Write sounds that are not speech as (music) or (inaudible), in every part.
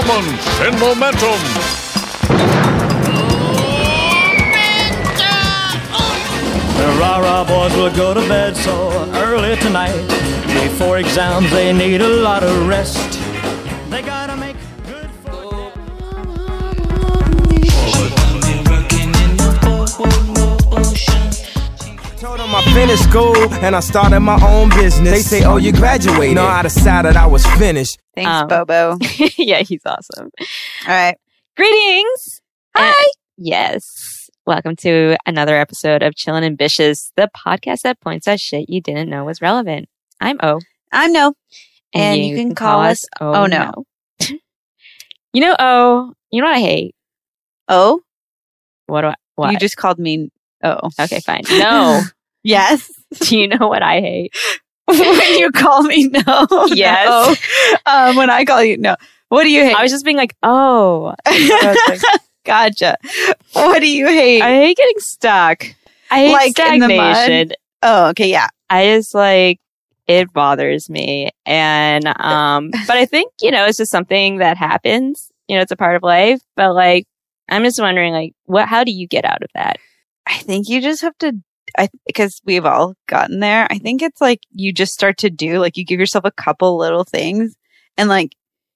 performance in momentum. The rah-rah boys will go to bed so early tonight. Before exams, they need a lot of rest. Finished school and I started my own business. They say, Oh, you graduated. No, I decided I was finished. Thanks, Um, Bobo. (laughs) yeah, he's awesome. All right. Greetings. Hi. Uh, yes. Welcome to another episode of Chill and Ambitious, the podcast that points out shit you didn't know was relevant. I'm O. I'm no. And you can call us Oh No. (laughs) you know O. You know what I hate? Oh, What do I? What? you just called me. Oh, okay, fine. No. (laughs) yes. (laughs) do you know what I hate? (laughs) when you call me no. (laughs) Yes. no. Um, when I call you no. What do you hate? I was just being like, oh, gotcha. What do you hate? I hate getting stuck. I hate Like in the mud? stagnation. oh, okay. Yeah. I just like it bothers me. And um but I think, you know, it's just something that happens. You know, it's a part of life. But like I'm just wondering like what how do you get out of that? I think you just have to, I because we've all gotten there. I think it's like you just start to do like you give yourself a couple little things, and like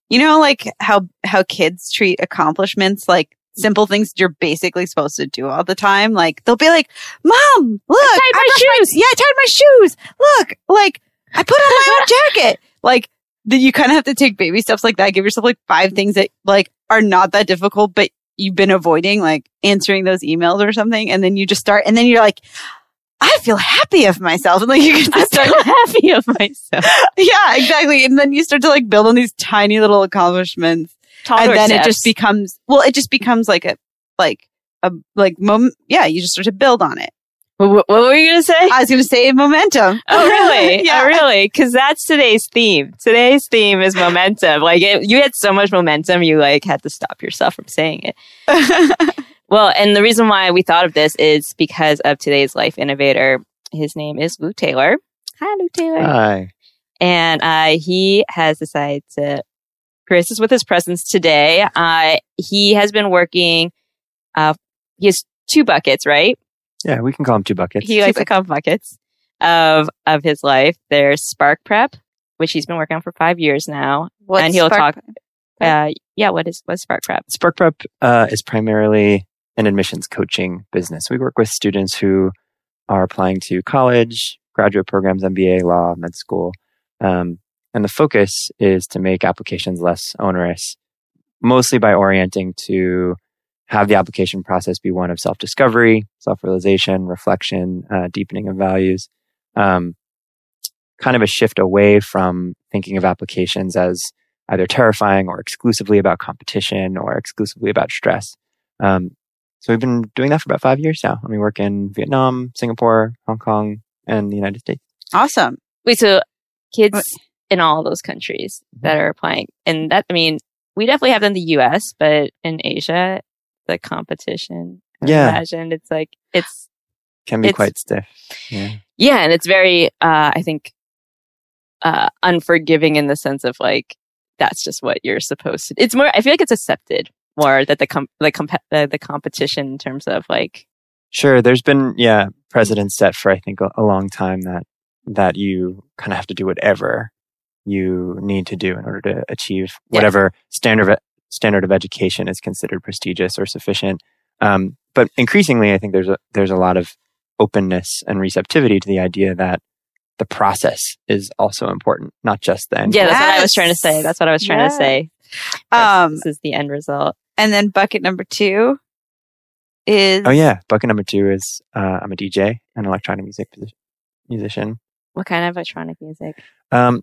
you know like how how kids treat accomplishments like simple things you're basically supposed to do all the time. Like they'll be like, "Mom, look, tied my brushed shoes." yeah, I tied my shoes. Look, like I put on my own (laughs) jacket." Like then you kind of have to take baby steps like that. Give yourself like five things that like are not that difficult, but you've been avoiding like answering those emails or something. And then you just start, and then you're like, I feel happy of myself. And like you can just start, happy of myself. (laughs) yeah, exactly. And then you start to like build on these tiny little accomplishments. And then it just becomes, well, it just becomes like a, like, a, like moment. Yeah. You just start to build on it. what, what were you gonna say? I was going to say momentum. Oh really? (laughs) yeah. Oh really? Because that's today's theme. Today's theme is momentum. Like it, you had so much momentum, you like had to stop yourself from saying it. (laughs) Well, and the reason why we thought of this is because of today's life innovator. His name is Luke Taylor. Hi, Luke Taylor. Hi. and uh, he has decided to grace us with his presence today. Uh, he has been working. Uh, he has two buckets, right? Yeah, we can call him two buckets. He likes to call them buckets of of his life. There's Spark Prep, which he's been working on for five years now, What's and he'll Spark- talk. Uh, yeah, what is what's Spark Prep? Spark Prep uh, is primarily an admissions coaching business. We work with students who are applying to college, graduate programs, MBA, law, med school. Um, and the focus is to make applications less onerous, mostly by orienting to have the application process be one of self discovery, self realization, reflection, uh, deepening of values. Um, kind of a shift away from thinking of applications as either terrifying or exclusively about competition or exclusively about stress. Um, so we've been doing that for about five years now. And we work in Vietnam, Singapore, Hong Kong, and the United States. Awesome. Wait, so kids What? in all those countries that are applying, and that I mean, we definitely have them in the U.S., but in Asia, the competition. I Yeah. imagine it's like it's Can be It's- quite stiff. Yeah. yeah, and it's very, uh, I think, uh, unforgiving in the sense of like that's just what you're supposed to. It's more. I feel like it's accepted more that the com- the comp- the, the competition in terms of like Sure. There's been, yeah, precedents set for, I think, a, a long time that, that you kind of have to do whatever you need to do in order to achieve Yeah. whatever standard of, standard of education is considered prestigious or sufficient. Um, but increasingly, I think there's a, there's a lot of openness and receptivity to the idea that the process is also important, not just the end. yeah. That's what I was trying to say. That's what I was trying to say. Um, this is the end result. And then bucket number two is Oh yeah, bucket number two is uh, I'm a DJ, an electronic music musician. What kind of electronic music? Um,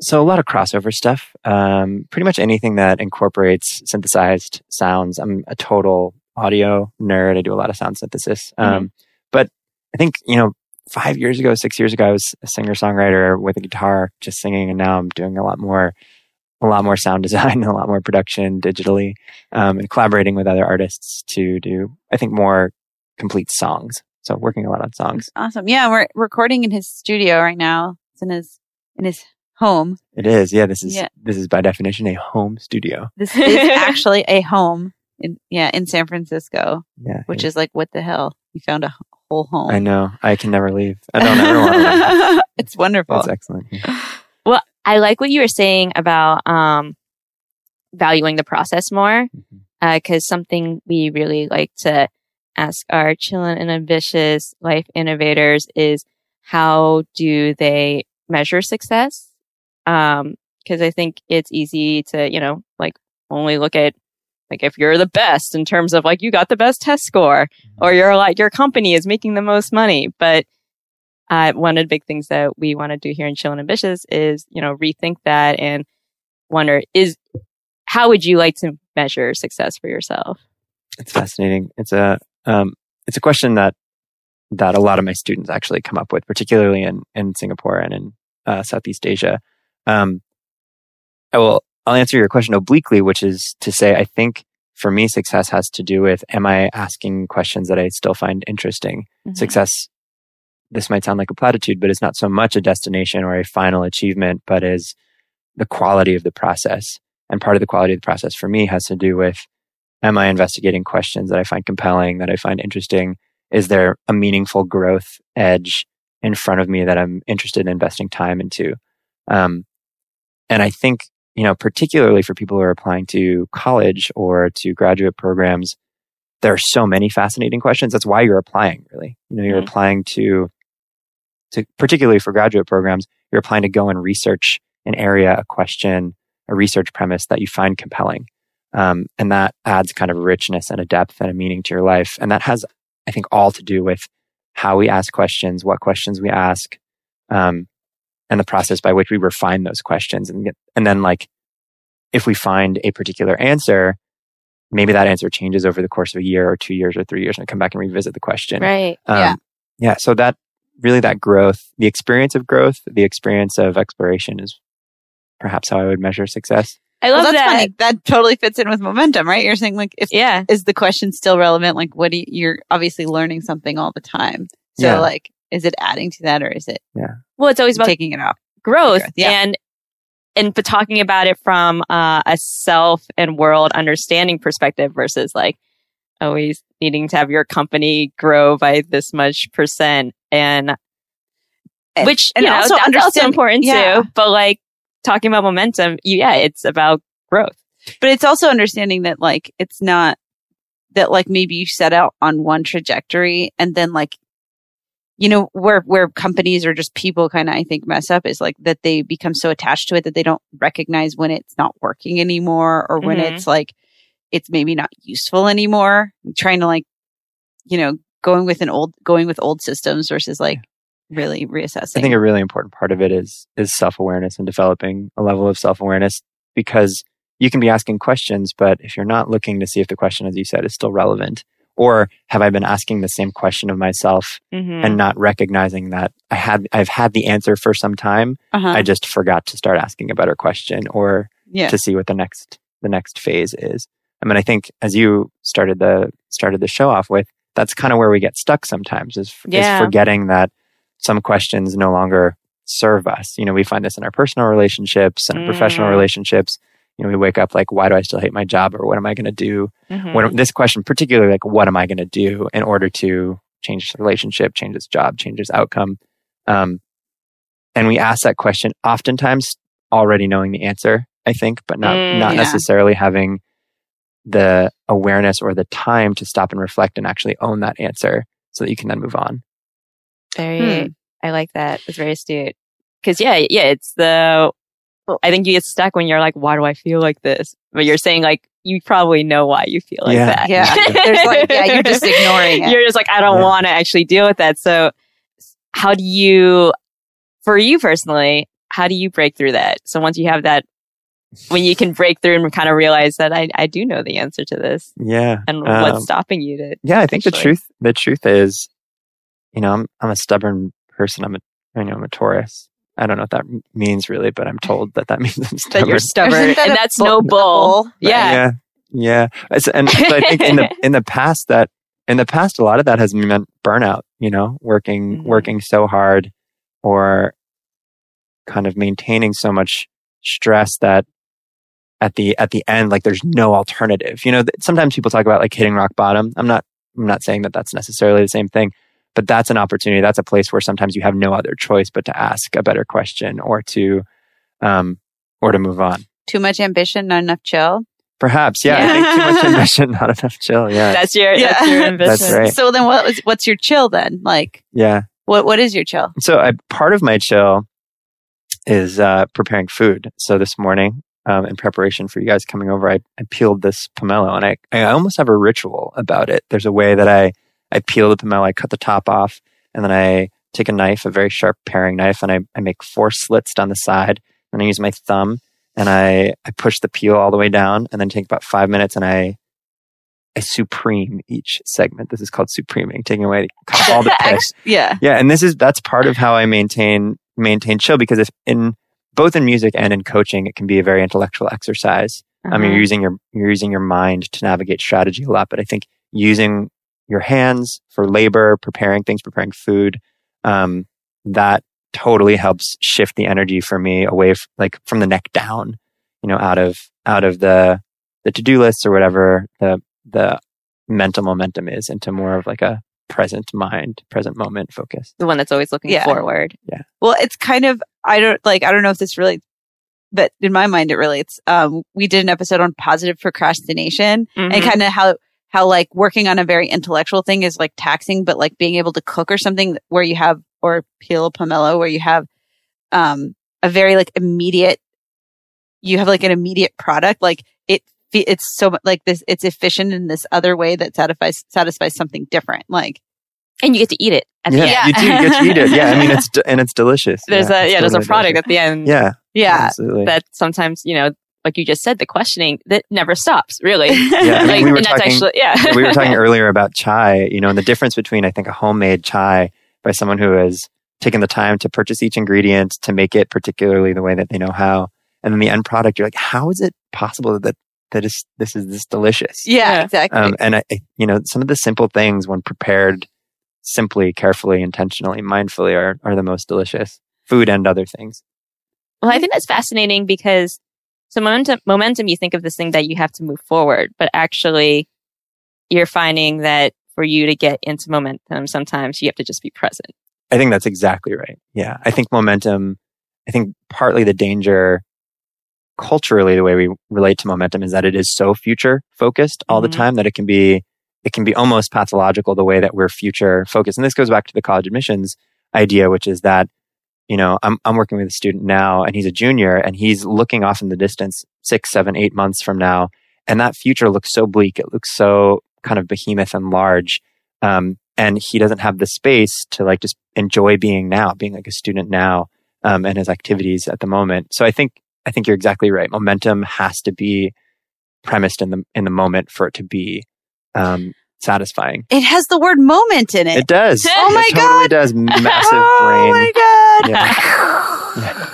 so a lot of crossover stuff. Um, pretty much anything that incorporates synthesized sounds. I'm a total audio nerd. I do a lot of sound synthesis. Um, but I think you know, five years ago, six years ago, I was a singer songwriter with a guitar, just singing, and now I'm doing a lot more, a lot more sound design, (laughs) a lot more production digitally, um, and collaborating with other artists to do, I think, more complete songs. So working a lot on songs. Awesome. Yeah, we're recording in his studio right now. It's in his in his home. It is. Yeah. This is Yeah. this is by definition a home studio. This (laughs) is actually a home in yeah in San Francisco, Yeah. which is like what the hell? You found a whole home. I know. I can never leave. I (laughs) don't ever want to leave. it's wonderful. That's excellent. Yeah. I like what you were saying about um, valuing the process more, mm-hmm. uh, because something we really like to ask our chillin' and ambitious life innovators is how do they measure success? Um, because I think it's easy to, you know, like only look at like if you're the best in terms of like you got the best test score mm-hmm. or you're like your company is making the most money, but uh, one of the big things that we want to do here in Chill and Ambitious is, you know, rethink that and wonder is how would you like to measure success for yourself? It's fascinating. It's a um, it's a question that that a lot of my students actually come up with, particularly in in Singapore and in uh, Southeast Asia. Um, I will I'll answer your question obliquely, which is to say, I think for me, success has to do with am I asking questions that I still find interesting? Mm-hmm. Success. This might sound like a platitude, but it's not so much a destination or a final achievement, but is the quality of the process. And part of the quality of the process for me has to do with am I investigating questions that I find compelling, that I find interesting? Is there a meaningful growth edge in front of me that I'm interested in investing time into? Um, and I think, you know, particularly for people who are applying to college or to graduate programs, there are so many fascinating questions. That's why you're applying, really. You know, you're Mhm. applying to, to, particularly for graduate programs, you're applying to go and research an area, a question, a research premise that you find compelling. Um, and that adds kind of richness and a depth and a meaning to your life. And that has, I think, all to do with how we ask questions, what questions we ask, um, and the process by which we refine those questions. And, get, and then, like, if we find a particular answer, maybe that answer changes over the course of a year or two years or three years, and I come back and revisit the question. Right. Um, Yeah. Yeah. So that really that growth, the experience of growth, the experience of exploration is perhaps how I would measure success. I Well, love that's that. funny. That totally fits in with momentum, right? You're saying like if Yeah. is the question still relevant? Like what do you, you're obviously learning something all the time. So Yeah. like is it adding to that or is it Yeah. Well, it's always about taking it off? growth growth, yeah. and and but talking about it from uh, a self and world understanding perspective versus like always needing to have your company grow by this much percent and which and you know, also that's also important yeah. too but like talking about momentum yeah it's about growth But it's also understanding that like it's not that like maybe you set out on one trajectory and then like you know where where companies or just people kind of I think mess up is like that they become so attached to it that they don't recognize when it's not working anymore or when Mhm. it's like it's maybe not useful anymore. Trying to like you know going with an old going with old systems versus like really reassessing. I think a really important part of it is is self awareness and developing a level of self awareness because you can be asking questions, but if you're not looking to see if the question, as you said, is still relevant, or have I been asking the same question of myself mm-hmm. and not recognizing that I had I've had the answer for some time, uh-huh. I just forgot to start asking a better question or yeah. to see what the next the next phase is. I mean, I think as you started the started the show off with, that's kind of where we get stuck sometimes is, Yeah. is forgetting that some questions no longer serve us. You know, we find this in our personal relationships and our professional Mm. relationships. You know, we wake up like, why do I still hate my job, or what am I going to do? Mhm. What this question, particularly like, what am I going to do in order to change this relationship, change this job, change this outcome? Um, and we ask that question oftentimes already knowing the answer, I think, but not Mm, not yeah. necessarily having the awareness or the time to stop and reflect and actually own that answer so that you can then move on. Very, hmm. I like that. It's very astute. Cause yeah, yeah, it's the, I think you get stuck when you're like, why do I feel like this? But you're saying like, you probably know why you feel like Yeah. that. Yeah. There's like- yeah, you're just (laughs) ignoring it. You're just like, I don't Yeah. want to actually deal with that. So how do you, for you personally, how do you break through that? So once you have that, when you can break through and kind of realize that I, I do know the answer to this Yeah. and Um, what's stopping you to, Yeah, I think the truth the truth is, you know, I'm I'm a stubborn person. I'm a you know I'm a Taurus. I don't know what that means really, but I'm told that that (laughs) means I'm that stubborn. you're stubborn that and that's bull- no bull. bull? Yeah. yeah, yeah. It's- And so I think in the (laughs) in the past that in the past a lot of that has meant burnout. You know, working Mhm. working so hard, or kind of maintaining so much stress that at the at the end like there's no alternative you know th- sometimes people talk about like hitting rock bottom i'm not i'm not saying that that's necessarily the same thing but that's an opportunity that's a place where sometimes you have no other choice but to ask a better question or to um or to move on Too much ambition, not enough chill. perhaps yeah, i think too much (laughs) ambition not enough chill yeah That's your Yeah. (laughs) that's your ambition. That's right. So then, what was what's your chill then? Like, yeah what what is your chill? so I, part of my chill is uh, preparing food. So this morning, um, in preparation for you guys coming over, I, I peeled this pomelo, and I, I almost have a ritual about it. There's a way that I I peel the pomelo, I cut the top off, and then I take a knife, a very sharp paring knife, and I, I make four slits down the side. And I use my thumb and I I push the peel all the way down, and then take about five minutes, and I I supreme each segment. This is called supreming, taking away (laughs) all the ex- yeah. Yeah, and this is that's part of how I maintain maintain chill because if in both in music and in coaching, it can be a very intellectual exercise. I mean, you're using your you're using your mind to navigate strategy a lot, but I think using your hands for labor, preparing things, preparing food, um, that totally helps shift the energy for me away, f- like from the neck down, you know, out of out of the the to do lists or whatever the the mental momentum is into more of like a present mind, present moment focus. the one that's always looking Yeah. forward. Yeah. Well, it's kind of I don't like I don't know if this really, but in my mind it relates. Um, we did an episode on positive procrastination and Mhm. kind of how how like working on a very intellectual thing is like taxing, but like being able to cook or something where you have or peel a pomelo where you have um a very like immediate you have like an immediate product like it it's so like this it's efficient in this other way that satisfies satisfies something different like and you get to eat it at the Yeah, end. you do get to eat it. Yeah, I mean it's (laughs) de- and it's delicious. There's yeah, a it's yeah, there's a product delicious. at the end. Yeah, yeah absolutely. that sometimes you know, like you just said, the questioning that never stops. Really, Yeah, I mean, (laughs) like, we were talking- actually yeah. we were talking (laughs) earlier about chai, you know, and the difference between I think a homemade chai by someone who has taken the time to purchase each ingredient to make it particularly the way that they know how, and then the end product, you're like, how is it possible that that is this is this delicious? yeah, Yeah. exactly Um, and I, I- you know, some of the simple things when prepared simply, carefully, intentionally, mindfully are are the most delicious. Food and other things. Well, I think that's fascinating because so momentum, momentum, you think of this thing that you have to move forward, but actually you're finding that for you to get into momentum, sometimes you have to just be present. I think that's exactly right. Yeah. I think momentum, I think partly the danger culturally, the way we relate to momentum is that it is so future focused all Mhm. the time that it can be, it can be almost pathological the way that we're future focused. And this goes back to the college admissions idea, which is that, you know, I'm, I'm working with a student now and he's a junior and he's looking off in the distance six, seven, eight months from now. And that future looks so bleak. It looks so kind of behemoth and large. Um, and he doesn't have the space to like just enjoy being now, being like a student now, um, and his activities at the moment. So I think I think you're exactly right. Momentum has to be premised in the in the moment for it to be um, satisfying. it has the word moment in it, It does. (laughs) Oh my god. it totally God. does. Massive oh (laughs) brain. Oh my god Yeah.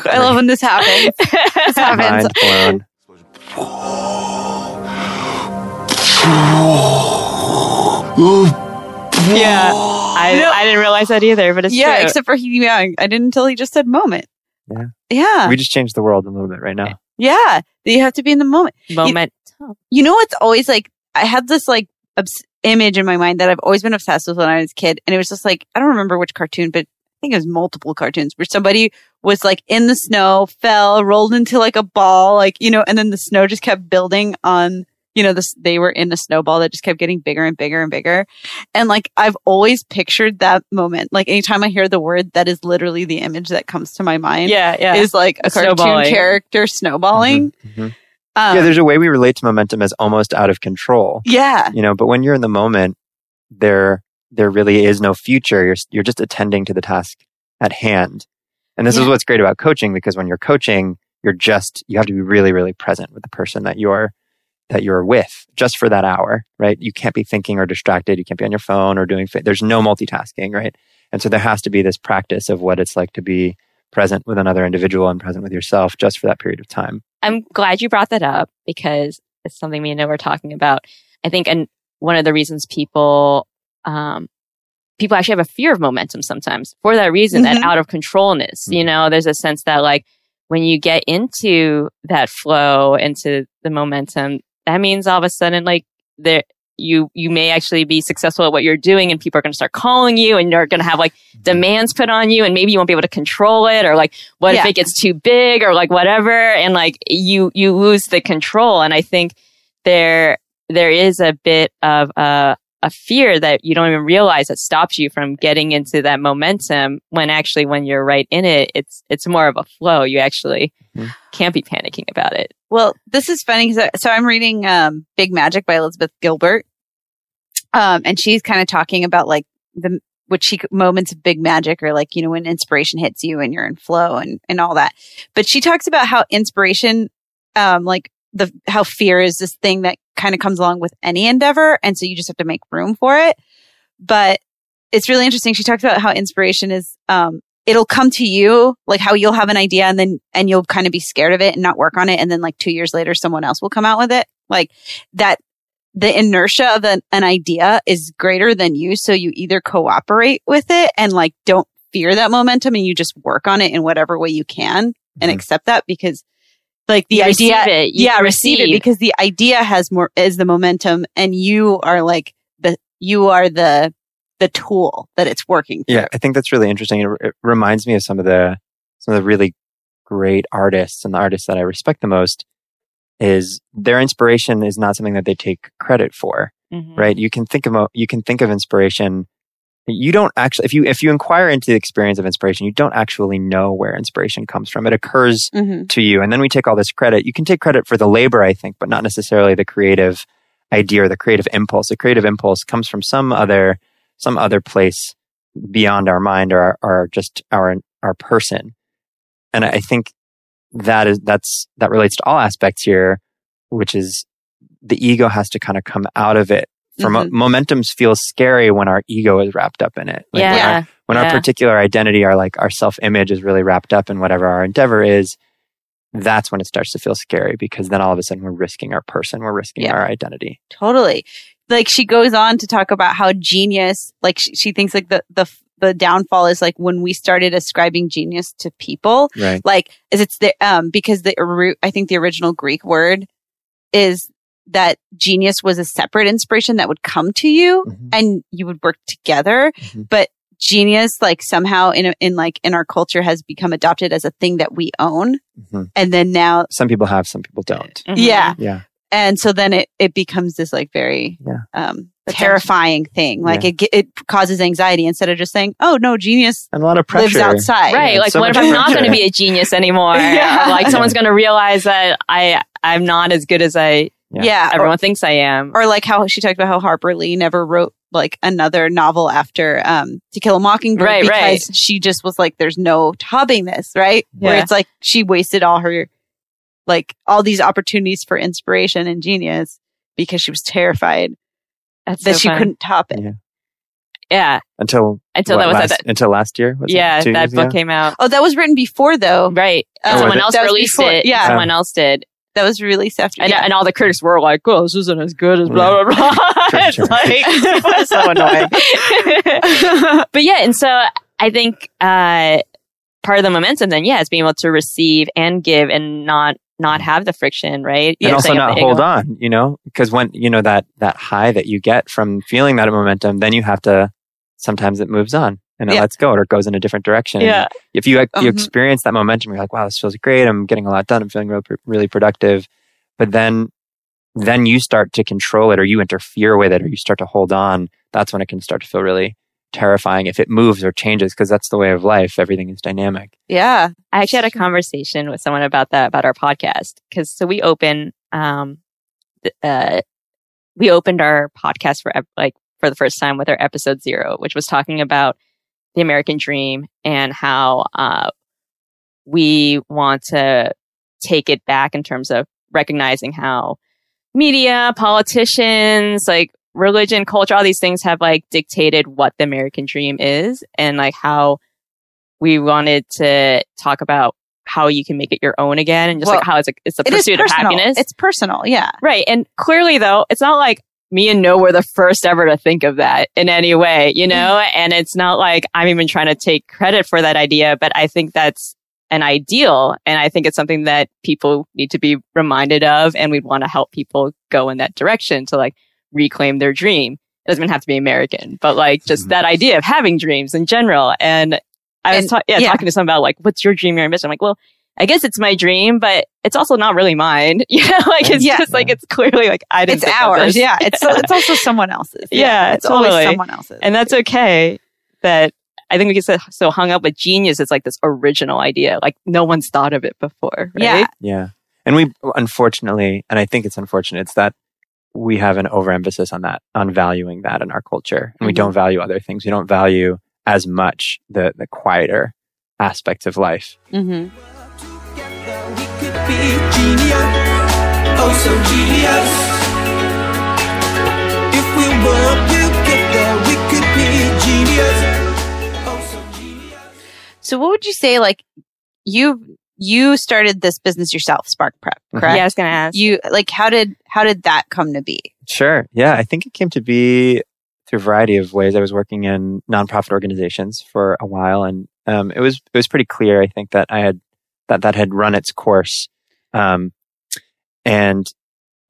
(laughs) i love when this happens this happens Mind blown. yeah. I, No. I didn't realize that either, but it's yeah true. except for he yeah i didn't until he just said moment Yeah. yeah We just changed the world a little bit right now. yeah you have to be in the moment moment. You know what's always like? I had this like obs- image in my mind that I've always been obsessed with when I was a kid, and it was just like I don't remember which cartoon, but I think it was multiple cartoons where somebody was like in the snow, fell, rolled into like a ball, like you know, and then the snow just kept building on. You know, this they were in a snowball that just kept getting bigger and bigger and bigger, and like I've always pictured that moment. Like anytime I hear the word, that is literally the image that comes to my mind. Yeah, yeah. is like a cartoon character snowballing. Mhm, mhm. Um, yeah, there's a way we relate to momentum as almost out of control. yeah, you know but when you're in the moment there there really is no future. You're you're just attending to the task at hand. And this is what's great about coaching because when you're coaching you're just you have to be really really present with the person that you're that you're with just for that hour right? You can't be thinking or distracted. You can't be on your phone or doing there's no multitasking right? And so there has to be this practice of what it's like to be present with another individual and present with yourself just for that period of time I'm glad you brought that up because it's something me and Noah were talking about. I think, and one of the reasons people um, people actually have a fear of momentum sometimes for that reason, that Mhm. out of controlness. You know, there's a sense that like when you get into that flow, into the momentum, that means all of a sudden like there you you may actually be successful at what you're doing and people are going to start calling you and you're going to have like demands put on you and maybe you won't be able to control it or like what if it gets too big or like whatever and like you you lose the control and i think there there is a bit of a a fear that you don't even realize that stops you from getting into that momentum when actually when you're right in it it's it's more of a flow. You actually Mhm. can't be panicking about it. Well, this is funny because so I'm reading um, Big Magic by Elizabeth Gilbert, um, and she's kind of talking about like the what she moments of big magic or like you know when inspiration hits you and you're in flow and and all that. But she talks about how inspiration, um, like the how fear is this thing that kind of comes along with any endeavor, and so you just have to make room for it. But it's really interesting. She talks about how inspiration is um, it'll come to you like how you'll have an idea and then and you'll kind of be scared of it and not work on it and then like two years later someone else will come out with it like that the inertia of an, an idea is greater than you so you either cooperate with it and like don't fear that momentum and you just work on it in whatever way you can and Mhm. accept that because like the You idea receive it. You yeah receive it because the idea has more is the momentum and you are like the you are the the tool that it's working through. Yeah, I think that's really interesting. It, it reminds me of some of the some of the really great artists and the artists that I respect the most. Is their inspiration is not something that they take credit for, Mhm. right? You can think of you can think of inspiration. You don't actually if you if you inquire into the experience of inspiration, you don't actually know where inspiration comes from. It occurs Mhm. to you, and then we take all this credit. You can take credit for the labor, I think, but not necessarily the creative idea or the creative impulse. The creative impulse comes from some other some other place beyond our mind or, or just our our person. And I think that is that's that relates to all aspects here, which is the ego has to kind of come out of it. For mo- Mhm. momentums feels scary when our ego is wrapped up in it. Like when our, yeah when our particular identity, our like our self image is really wrapped up in whatever our endeavor is, that's when it starts to feel scary because then all of a sudden we're risking our person, we're risking Yeah. our identity. Totally. Like she goes on to talk about how genius, like she, she thinks like the, the, the downfall is like when we started ascribing genius to people, Right. like is it's the, um, because the root, I think the original Greek word is that genius was a separate inspiration that would come to you Mhm. and you would work together. Mhm. But genius, like somehow in, a, in like in our culture has become adopted as a thing that we own. Mhm. And then now, Some people have, some people don't. Mhm. yeah. Yeah. And so then it, it becomes this like very, Yeah. um, Potential. terrifying thing. Like Yeah. it, it causes anxiety instead of just saying, oh no, genius And a lot of lives pressure. outside. Right. Like, so what if much I'm not going to be a genius anymore? (laughs) Yeah. Like, someone's going to realize that I, I'm not as good as I, Yeah. Yeah. Or, everyone thinks I am. or like how she talked about how Harper Lee never wrote like another novel after um To Kill a Mockingbird Right, because right. she just was like, there's no topping this, right? Where it's like she wasted all her like all these opportunities for inspiration and genius because she was terrified That's that so she funny. couldn't top it. Yeah. Yeah. Until Until what, that was last, that. until last year. Was? Yeah. Two That book ago? came out. Oh, that was written before though. Right. Oh, Someone was it? else released before- it. yeah. Someone else did. That was released after. And, yeah. and all the critics were like, oh, this isn't as good as blah, blah, blah. (laughs) Sure, it's sure. like, (laughs) (laughs) so annoying. but yeah. And so I think, uh, part of the momentum then, yeah, is being able to receive and give and not, not have the friction, right? and also not hold ego. on, you know, because when, you know, that, that high that you get from feeling that momentum, then you have to, sometimes it moves on and it Yeah. lets go or it goes in a different direction. Yeah. If you, you Mhm. experience that momentum, you're like, wow, this feels great. I'm getting a lot done. I'm feeling real, really productive. But then, then you start to control it or you interfere with it or you start to hold on. That's when it can start to feel really terrifying if it moves or changes because that's the way of life. Everything is dynamic. yeah. I actually had a conversation with someone about that, about our podcast. Cause so we open, um, uh, we opened our podcast for like for the first time with our episode zero, which was talking about the American dream and how, uh, we want to take it back in terms of recognizing how media, politicians, like religion, culture, all these things have like dictated what the American dream is and like how we wanted to talk about how you can make it your own again and just Well, like how it's a, it's a It pursuit of happiness. It's personal. Yeah. right. And clearly though, it's not like me and No were the first ever to think of that in any way, you mm. know? and it's not like I'm even trying to take credit for that idea, but I think that's an ideal. And I think it's something that people need to be reminded of. And we'd want to help people go in that direction to like reclaim their dream. It doesn't even have to be American, but like just Mhm. that idea of having dreams in general. And I was And- ta- yeah, yeah. talking to someone about like, what's your dream, your ambition? I'm like, well, I guess it's my dream, but it's also not really mine. (laughs) You know, like it's Yeah. just like it's clearly like I didn't. It's ours. this. Yeah. It's (laughs) it's also someone else's. Yeah, It's totally. always someone else's. and that's okay. That I think we get so, so hung up with genius. It's like this original idea, like no one's thought of it before. Right? yeah. Yeah. And we, unfortunately, and I think it's unfortunate, it's that we have an overemphasis on that, on valuing that in our culture. And we Mhm. don't value other things. We don't value as much the, the quieter aspects of life. Mm-hmm. Together we could be genius, so genius. If we work together, we could be genius, so genius. So what would you say like you you started this business yourself, Spark Prep, Mhm. correct? Yeah, I was gonna ask. You like how did how did that come to be? Sure. Yeah. I think it came to be through a variety of ways. I was working in nonprofit organizations for a while and um, it was it was pretty clear, I think, that I had that that had run its course. Um, and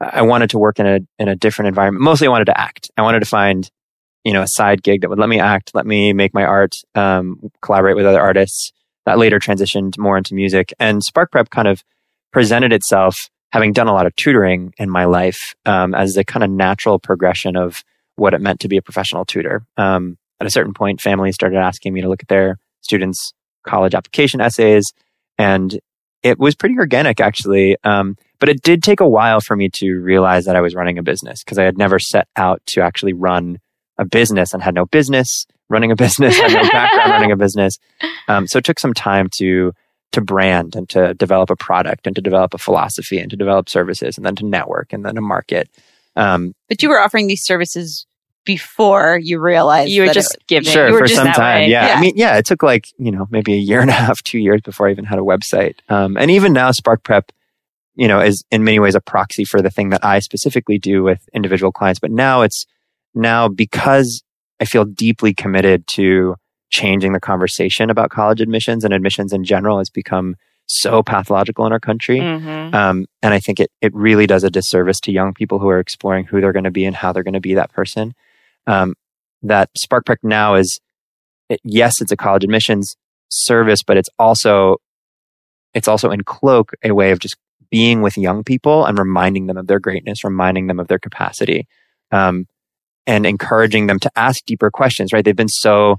I wanted to work in a in a different environment. Mostly I wanted to act. I wanted to find, you know, a side gig that would let me act, let me make my art, um, collaborate with other artists. Later transitioned more into music. And Spark Prep kind of presented itself having done a lot of tutoring in my life um, as a kind of natural progression of what it meant to be a professional tutor. Um, at a certain point, families started asking me to look at their students' college application essays, and it was pretty organic actually. Um, but it did take a while for me to realize that I was running a business because I had never set out to actually run a business and had no business running a business, had no background running a (laughs) business. Um, so it took some time to to brand and to develop a product and to develop a philosophy and to develop services and then to network and then to market. Um, But you were offering these services before you realized you were that just it, giving. sure you were for just some time yeah. Yeah. i mean yeah it took like you know maybe a year and a half two years before i even had a website um, and even now spark prep you know is in many ways a proxy for the thing that i specifically do with individual clients but now it's now because i feel deeply committed to changing the conversation about college admissions and admissions in general has become so pathological in our country Mhm. um, and I think it, it really does a disservice to young people who are exploring who they're going to be and how they're going to be that person. Um, that Spark Prep now is, it, yes, it's a college admissions service, but it's also, it's also in cloak a way of just being with young people and reminding them of their greatness, reminding them of their capacity, um, and encouraging them to ask deeper questions, right? They've been so,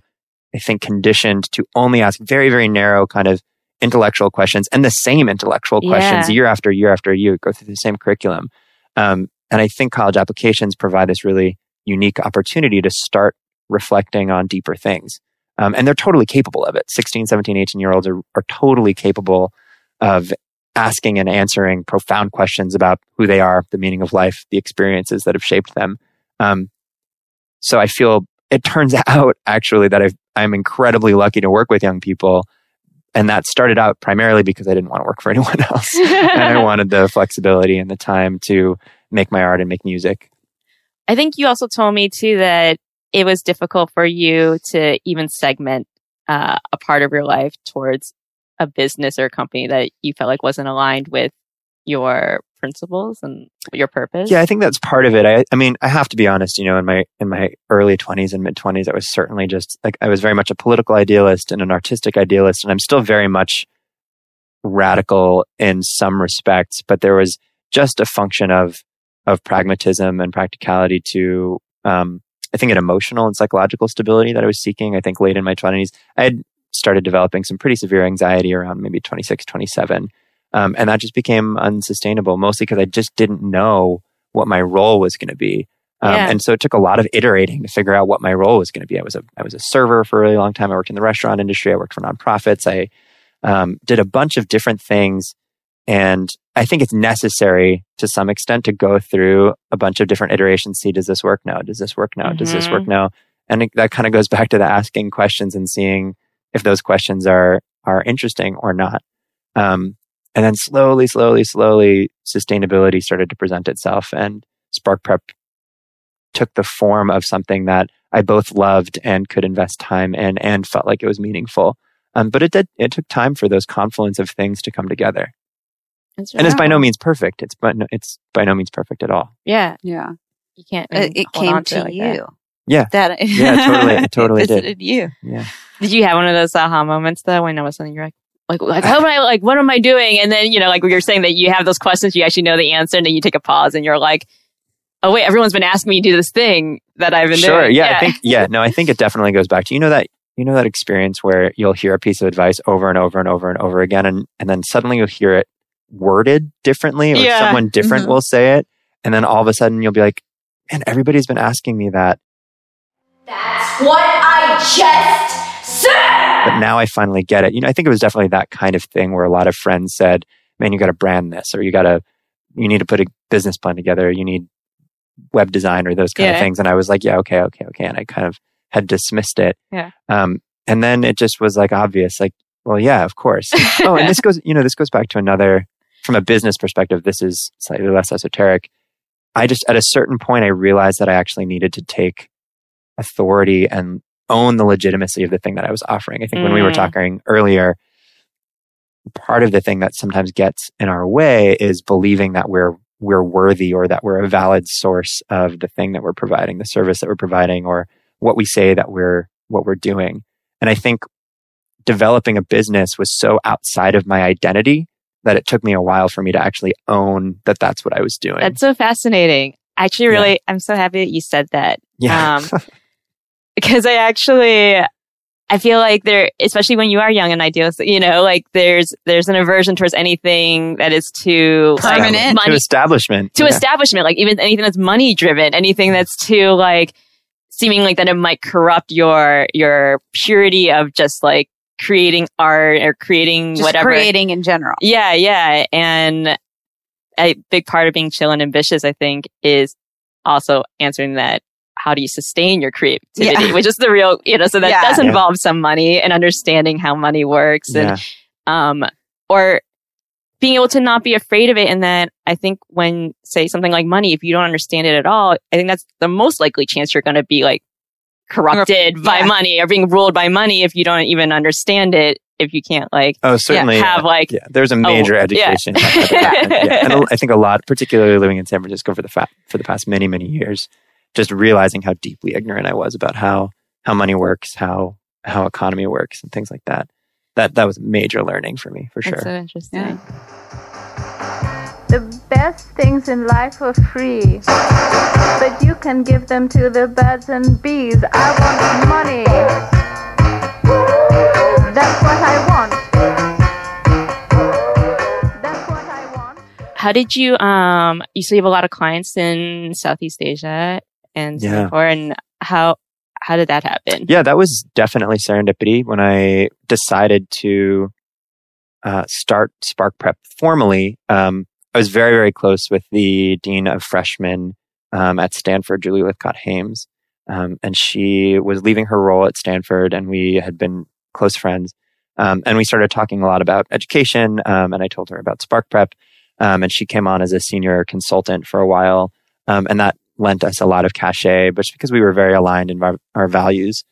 I think, conditioned to only ask very, very narrow kind of intellectual questions and the same intellectual questions Yeah. year after year after year, go through the same curriculum. Um, and I think college applications provide this really unique opportunity to start reflecting on deeper things. Um, and they're totally capable of it. 16, 17, 18 year olds are, are totally capable of asking and answering profound questions about who they are, the meaning of life, the experiences that have shaped them. Um, so I feel it turns (laughs) out actually that I've, I'm incredibly lucky to work with young people. And that started out primarily because I didn't want to work for (laughs) anyone else. and I wanted the flexibility and the time to make my art and make music. I think you also told me too that it was difficult for you to even segment uh, a part of your life towards a business or a company that you felt like wasn't aligned with your principles and your purpose. Yeah, I think that's part of it. I, I mean, I have to be honest. You know, in my in my early twenties and mid twenties, I was certainly just like I was very much a political idealist and an artistic idealist, and I'm still very much radical in some respects. But there was just a function of of pragmatism and practicality to, um, I think, an emotional and psychological stability that I was seeking. I think late in my twenties, I had started developing some pretty severe anxiety around maybe 26, 27. Um, and that just became unsustainable, mostly because I just didn't know what my role was going to be. Um, Yeah. And so it took a lot of iterating to figure out what my role was going to be. I was a I was a server for a really long time. I worked in the restaurant industry. I worked for nonprofits. I um, did a bunch of different things, and I think it's necessary to some extent to go through a bunch of different iterations. See, does this work now? Does this work now? Does this work now? And it, that kind of goes (laughs) back to the asking questions and seeing if those questions are are interesting or not. Um, and then slowly, slowly, slowly, sustainability started to present itself, and Spark Prep took the form of something that I both loved and could invest time in and felt like it was meaningful. Um, but it did, it took time for those confluence of things to come together. That's And it's by no means perfect. It's by no, it's by no means perfect at all. yeah, Yeah. you can't. It, really it came on to like you. that. Yeah. That Yeah, totally- it (laughs) totally did. visited you. Yeah. Did you have one of those aha moments though when it was something you're like, like, like, how am I, like, what am I doing? And then, you know, like you're saying that you have those questions, you actually know the answer, and then you take a pause and you're like, oh wait, everyone's been asking me to do this thing that I've been Sure. doing. Yeah, I think (laughs) yeah, no, I think it definitely goes back to you know that you know that experience where you'll hear a piece of advice over and over and over and over again and and then suddenly you'll hear it worded differently or Yeah. someone different Mhm. will say it and then all of a sudden you'll be like, "Man, everybody's been asking me that, That's what I just said! But now I finally get it." You know, I think it was definitely that kind of thing where a lot of friends said, "Man, you got to brand this or you got to you need to put a business plan together, you need web design or those kind of things." And I was like, "Yeah, okay, okay, okay." And I kind of had dismissed it. Yeah. Um, and then it just was like obvious, like, well, yeah, of course. oh, and this (laughs) goes, you know, this goes back to another, from a business perspective, this is slightly less esoteric. I just, at a certain point, I realized that I actually needed to take authority and own the legitimacy of the thing that I was offering. I think when we were Mm. talking earlier, part of the thing that sometimes gets in our way is believing that we're we're worthy or that we're a valid source of the thing that we're providing, the service that we're providing, or what we say that we're what we're doing. And I think developing a business was so outside of my identity that it took me a while for me to actually own that that's what I was doing. That's so fascinating. Actually, Yeah. really, I'm so happy that you said that. yeah. um, (laughs) because I actually I feel like there, especially when you are young and idealistic, you know, like there's there's an aversion towards anything that is too like, Permanent. to money establishment. to Yeah. establishment, like even anything that's money driven, anything that's too like seeming like that it might corrupt your your purity of just like creating art or creating Just whatever. creating in general. Yeah, yeah. And a big part of being chill and ambitious, I think, is also answering that how do you sustain your creativity, Yeah. which is the real, you know, so that Yeah. does Yeah. involve some money and understanding how money works Yeah. and, um, or being able to not be afraid of it. And then I think when say something like money, if you don't understand it at all, I think that's the most likely chance you're going to be like corrupted by Yeah. money or being ruled by money if you don't even understand it. If you can't like Oh, certainly. have like yeah, there's a major yeah. education. that had to happen. yeah. And (laughs) I think a lot, particularly living in San Francisco for the fa- for the past many many years, just realizing how deeply ignorant I was about how how money works, how how economy works, and things like that. That that was major learning for me for sure. That's so interesting. Yeah. The best things in life are free, but you can give them to the birds and bees. I want money. That's what I want. That's what I want. How did you um you so you have a lot of clients in Southeast Asia and Yeah. Singapore and how how did that happen? yeah, that was definitely serendipity when I decided to uh, start Spark Prep formally. Um, I was very, very close with the dean of freshmen um, at Stanford, Julie Lythcott-Haims, um, and she was leaving her role at Stanford, and we had been close friends. Um, and we started talking a lot about education, um, and I told her about Spark Prep, um, and she came on as a senior consultant for a while, um, and that lent us a lot of cachet, but just because we were very aligned in our, our values.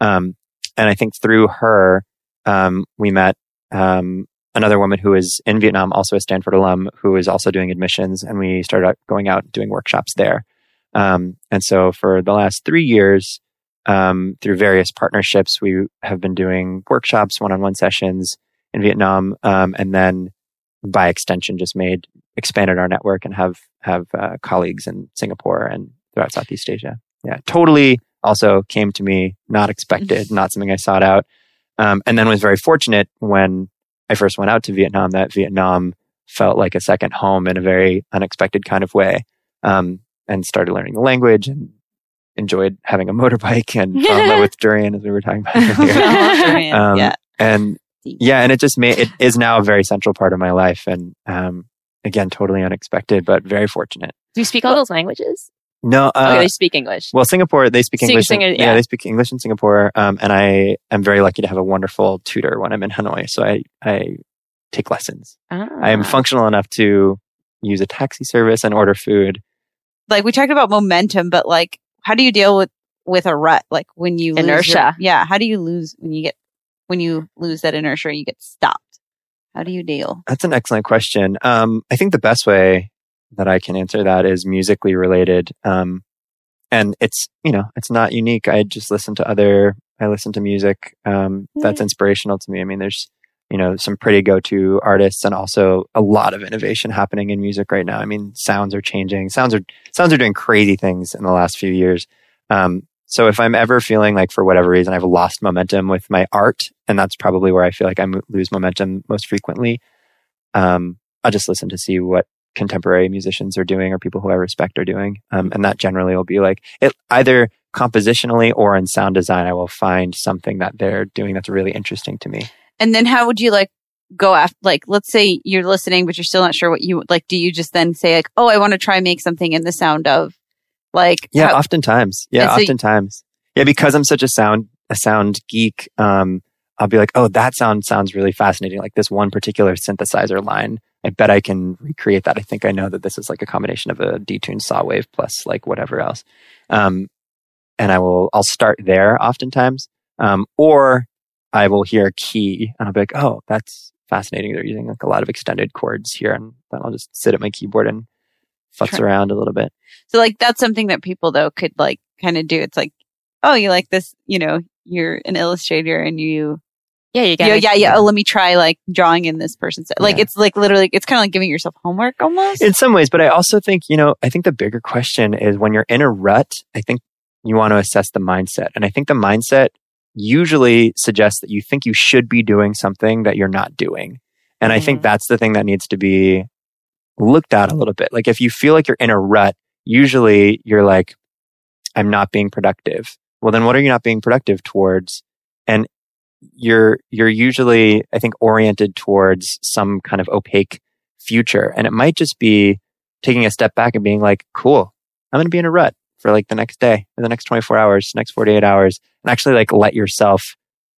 Um, and I think through her, um, we met um, another woman who is in Vietnam, also a Stanford alum, who is also doing admissions, and we started going out doing workshops there. Um, and so for the last three years, um, through various partnerships, we have been doing workshops, one-on-one sessions in Vietnam, um, and then by extension, just made expanded our network and have have uh, colleagues in Singapore and throughout Southeast Asia. Yeah, totally. Also came to me not expected, not something I sought out, um, and then was very fortunate when I first went out to Vietnam. That Vietnam felt like a second home in a very unexpected kind of way, um, and started learning the language and enjoyed having a (laughs) motorbike and fell in love with durian as we were talking about (laughs) earlier. Um, yeah. and yeah, and it just made it is now a very central part of my life, and um, again, totally unexpected, but very fortunate. Do you speak all those languages? No, uh, okay, they speak English. well, Singapore they speak Sing- English. in- yeah. yeah. they speak English in Singapore, um, and I am very lucky to have a wonderful tutor when I'm in Hanoi. So I I take lessons. I am Ah. functional enough to use a taxi service and order food. Like we talked about momentum, but like how do you deal with with a rut like when you lose your- Inertia. yeah how do you lose when you get when you lose that inertia you get stopped how do you deal That's an excellent question. Um, I think the best way that I can answer that is musically related. Um, and it's, you know, it's not unique. I just listen to other, I listen to music, um, that's inspirational to me. I mean, there's, you know, some pretty go-to artists and also a lot of innovation happening in music right now. I mean, sounds are changing. Sounds are, sounds are doing crazy things in the last few years. Um, so if I'm ever feeling like for whatever reason I've lost momentum with my art, and that's probably where I feel like I mo- lose momentum most frequently, um, I'll just listen to see what contemporary musicians are doing or people who I respect are doing. Um, and that generally will be like it either compositionally or in sound design, I will find something that they're doing that's really interesting to me. and then how would you like go after like let's say you're listening but you're still not sure what you like do you just then say like oh i want to try make something in the sound of like Yeah, how- oftentimes. Yeah, And so y- oftentimes. Yeah, because I'm such a sound a sound geek, um, I'll be like, oh, that sound sounds really fascinating. Like this one particular synthesizer line. I bet I can recreate that. I think I know that this is like a combination of a detuned saw wave plus like whatever else. Um, and I will I'll start there oftentimes. Um, or I will hear a key and I'll be like, oh, that's fascinating. They're using like a lot of extended chords here, and then I'll just sit at my keyboard and futz around a little bit. So like that's something that people though could like kind of do. It's like, oh, you like this, you know, you're an illustrator and you, Yeah, you yeah, got yeah, yeah. Oh, let me try like drawing in this person's. Like Yeah. it's like literally, it's kind of like giving yourself homework almost. in some ways but i also think you know i think the bigger question is when you're in a rut i think you want to assess the mindset and i think the mindset usually suggests that you think you should be doing something that you're not doing and i think Mhm. that's the thing that needs to be looked at a little bit like if you feel like you're in a rut usually you're like i'm not being productive well then what are you not being productive towards and you're you're usually i think oriented towards some kind of opaque future. And it might just be taking a step back and being like, cool, I'm going to be in a rut for like the next day or the next 24 hours, next 48 hours, and actually like let yourself,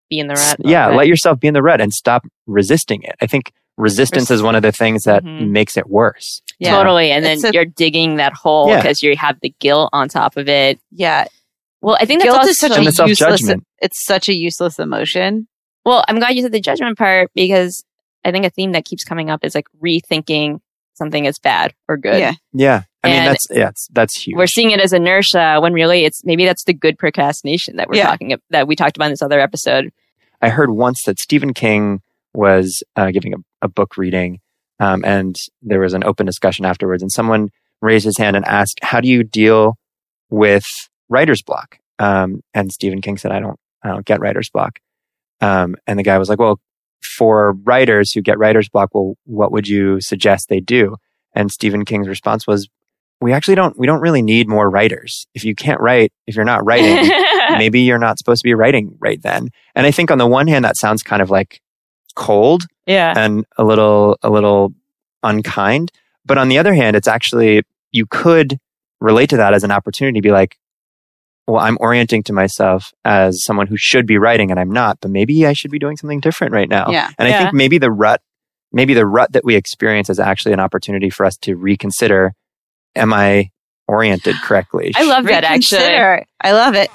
be in the rut. yeah, little let yourself be in the rut and stop resisting it. I think resistance is one of the things that Mhm. makes it worse. Yeah. Totally. And then a- you're digging that hole Yeah. because you have the guilt on top of it. Yeah. Well, I think that's Guilt also, is such a useless, self-judgment. it's such a useless emotion. well, I'm glad you said the judgment part because I think a theme that keeps coming up is like rethinking something as bad or good. Yeah. Yeah. I mean, that's, yeah, that's huge. We're seeing it as inertia when really it's maybe that's the good procrastination that we're Yeah. talking about, that we talked about in this other episode. I heard once that Stephen King was uh, giving a, a book reading, um, and there was an open discussion afterwards, and someone raised his hand and asked, "How do you deal with writer's block?" Um, and Stephen King said, "I don't, I don't get writer's block." Um, and the guy was like, "Well, for writers who get writer's block, well, what would you suggest they do?" And Stephen King's response was, "We actually don't, we don't really need more writers. If you can't write, if you're not writing." (laughs) maybe you're not supposed to be writing right then. And I think on the one hand, that sounds kind of like cold yeah. and a little, a little unkind. But on the other hand, it's actually, you could relate to that as an opportunity to be like, well, I'm orienting to myself as someone who should be writing and I'm not, but maybe I should be doing something different right now. Yeah. And I think maybe the rut, maybe the rut that we experience is actually an opportunity for us to reconsider, am I oriented correctly? I love that actually. I love it.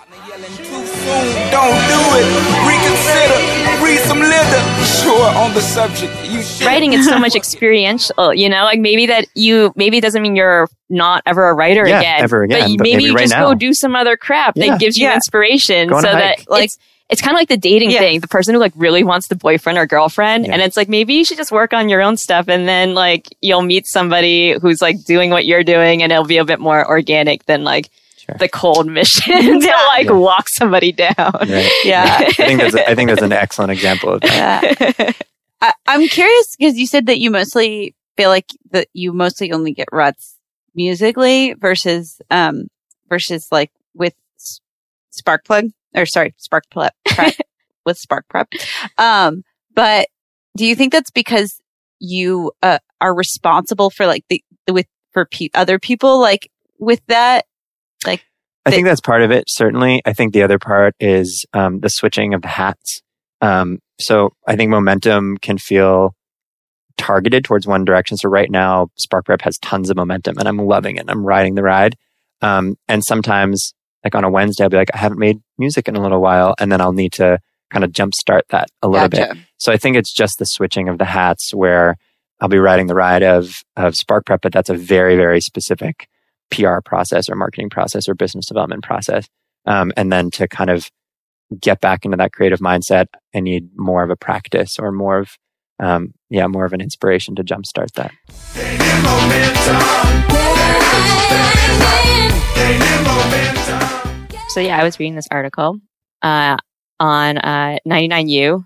Don't do it. Reconsider. Read some litter. Sure on the subject. You should. Writing is so (laughs) much experiential, you know, like maybe that you, maybe it doesn't mean you're not ever a writer Yeah, again. ever again, But, you- but maybe, maybe you right just now. go do some other crap Yeah. that gives you Yeah. inspiration so that hike. Like- it's, it's kind of like the dating Yeah. thing. The person who like really wants the boyfriend or girlfriend. Yeah. And it's like, maybe you should just work on your own stuff and then like you'll meet somebody who's like doing what you're doing and it'll be a bit more organic than like Sure. the cold mission (laughs) to like Yeah. walk somebody down. Right. Yeah. I think that's a, I think that's an (laughs) excellent example of that. Yeah. I, I'm curious because you said that you mostly feel like that you mostly only get ruts musically versus um versus like with spark plug or sorry Spark Prep prep (laughs) with Spark Prep. Um, but do you think that's because you uh, are responsible for like the with for pe- other people like with that? I think that's part of it. Certainly, I think the other part is um, the switching of the hats. Um, so I think momentum can feel targeted towards one direction. So right now, Spark Prep has tons of momentum, and I'm loving it. I'm riding the ride. Um, and sometimes like on a Wednesday, I'll be like, I haven't made music in a little while. And then I'll need to kind of jumpstart that a little Gotcha. bit. So I think it's just the switching of the hats where I'll be riding the ride of, of Spark Prep, but that's a very, very specific PR process or marketing process or business development process. Um, and then to kind of get back into that creative mindset, I need more of a practice or more of, um, yeah, more of an inspiration to jumpstart that. So yeah, I was reading this article uh, on uh, 99U. You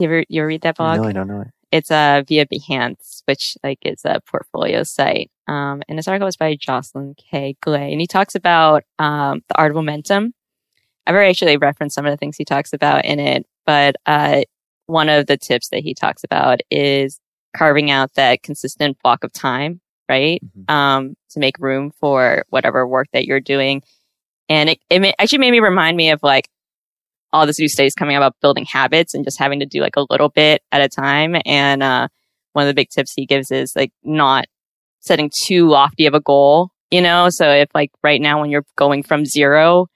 ever you ever read that blog? No, I don't know it. It's uh, via Behance, which like is a portfolio site. Um, and this article was by Jocelyn K. Glei, and he talks about um, the art of momentum. I've already actually referenced some of the things he talks about in it, but uh, one of the tips that he talks about is carving out that consistent block of time, right? Mhm. Um, to make room for whatever work that you're doing. And it, it actually made me remind me of like all this new studies coming out about building habits and just having to do like a little bit at a time. And, uh, one of the big tips he gives is like not setting too lofty of a goal, you know? So if like right now when you're going from zero,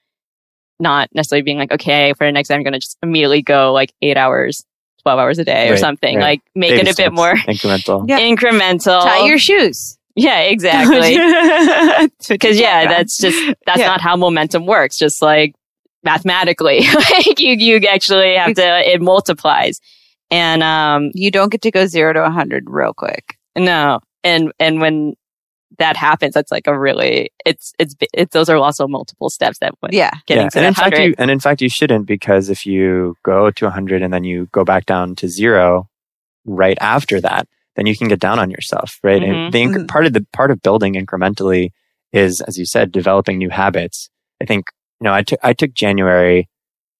not necessarily being like, okay, for the next time, I'm going to just immediately go like eight hours, 12 hours a day or Right, something. right. Like make Baby it a bit more incremental. Yeah. incremental. Tie your shoes. Yeah, exactly. (laughs) (laughs) Because yeah, that's just that's Yeah. not how momentum works. Just like mathematically, (laughs) like you you actually have to it multiplies, and um You don't get to go zero to a hundred real quick. no, and and when that happens, that's like a really it's it's it's those are also multiple steps that when Yeah. getting yeah. to and that in fact, hundred. you and in fact you shouldn't because if you go to 100 and then you go back down to zero right after that, then you can get down on yourself, right? Mhm. And the inc- Mhm. part of the part of building incrementally is, as you said, developing new habits. I think you know I took I took January,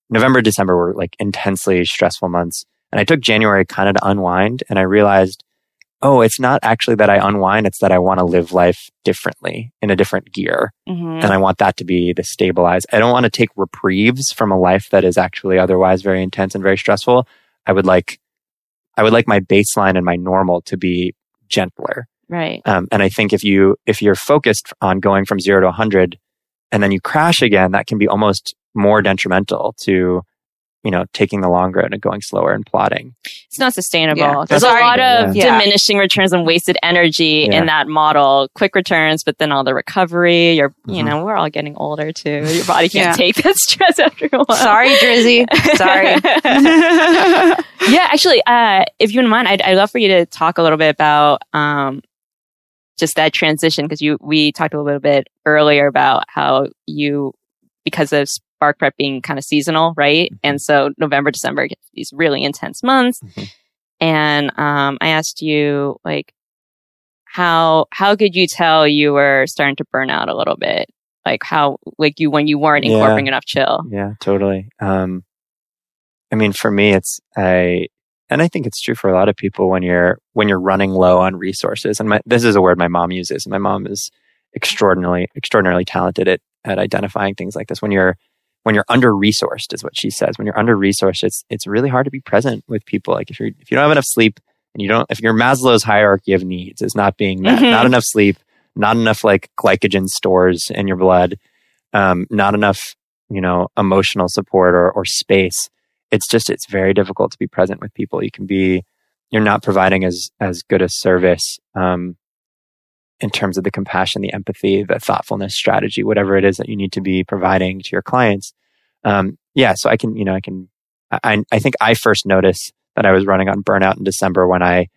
November, December were like intensely stressful months, and I took January kind of to unwind, and I realized. Oh, it's not actually that I unwind. It's that I want to live life differently in a different gear Mhm. and I want that to be the stabilized. I don't want to take reprieves from a life that is actually otherwise very intense and very stressful. I would like, I would like my baseline and my normal to be gentler. right. Um, and I think if you if you're focused on going from zero to 100, and then you crash again, that can be almost more detrimental to you know taking the long road and going slower and plotting. It's not sustainable. Yeah. There's a lot of Yeah. diminishing returns and wasted energy Yeah. in that model. Quick returns, but then all the recovery. You're, you Mhm. know, we're all getting older too. Your body can't Yeah. take that stress after a while. Sorry, Drizzy. Sorry. (laughs) yeah, actually, uh, if you wouldn't mind, I'd, I'd love for you to talk a little bit about um, just that transition because you we talked a little bit earlier about how you because of Spark Prep being kind of seasonal, right? Mhm. And so November, December get these really intense months, Mhm. and um, I asked you like how how could you tell you were starting to burn out a little bit? Like how like you when you weren't Yeah. incorporating enough chill. Yeah, totally. Um, I mean, for me, it's I, and I think it's true for a lot of people when you're when you're running low on resources. And my, this is a word my mom uses. And my mom is extraordinarily extraordinarily talented at at identifying things like this. When you're when you're under resourced, is what she says. When you're under resourced, it's it's really hard to be present with people. Like if you if you don't have enough sleep and you don't if your Maslow's hierarchy of needs is not being met, Mhm. not enough sleep, not enough like glycogen stores in your blood, um, not enough you know emotional support or, or space it's just it's very difficult to be present with people you can be you're not providing as as good a service um, in terms of the compassion the empathy the thoughtfulness strategy whatever it is that you need to be providing to your clients um, yeah so i can you know i can I, I think i first noticed that i was running on burnout in december when i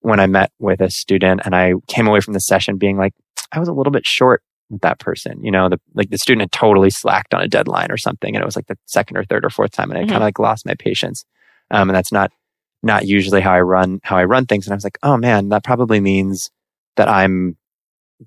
when i met with a student and i came away from the session being like i was a little bit short with that person. You know, the like the student had totally slacked on a deadline or something, and it was like the second or third or fourth time, and I Mhm. kind of like lost my patience. Um, and that's not not usually how I run how I run things. And I was like, oh man, that probably means that I'm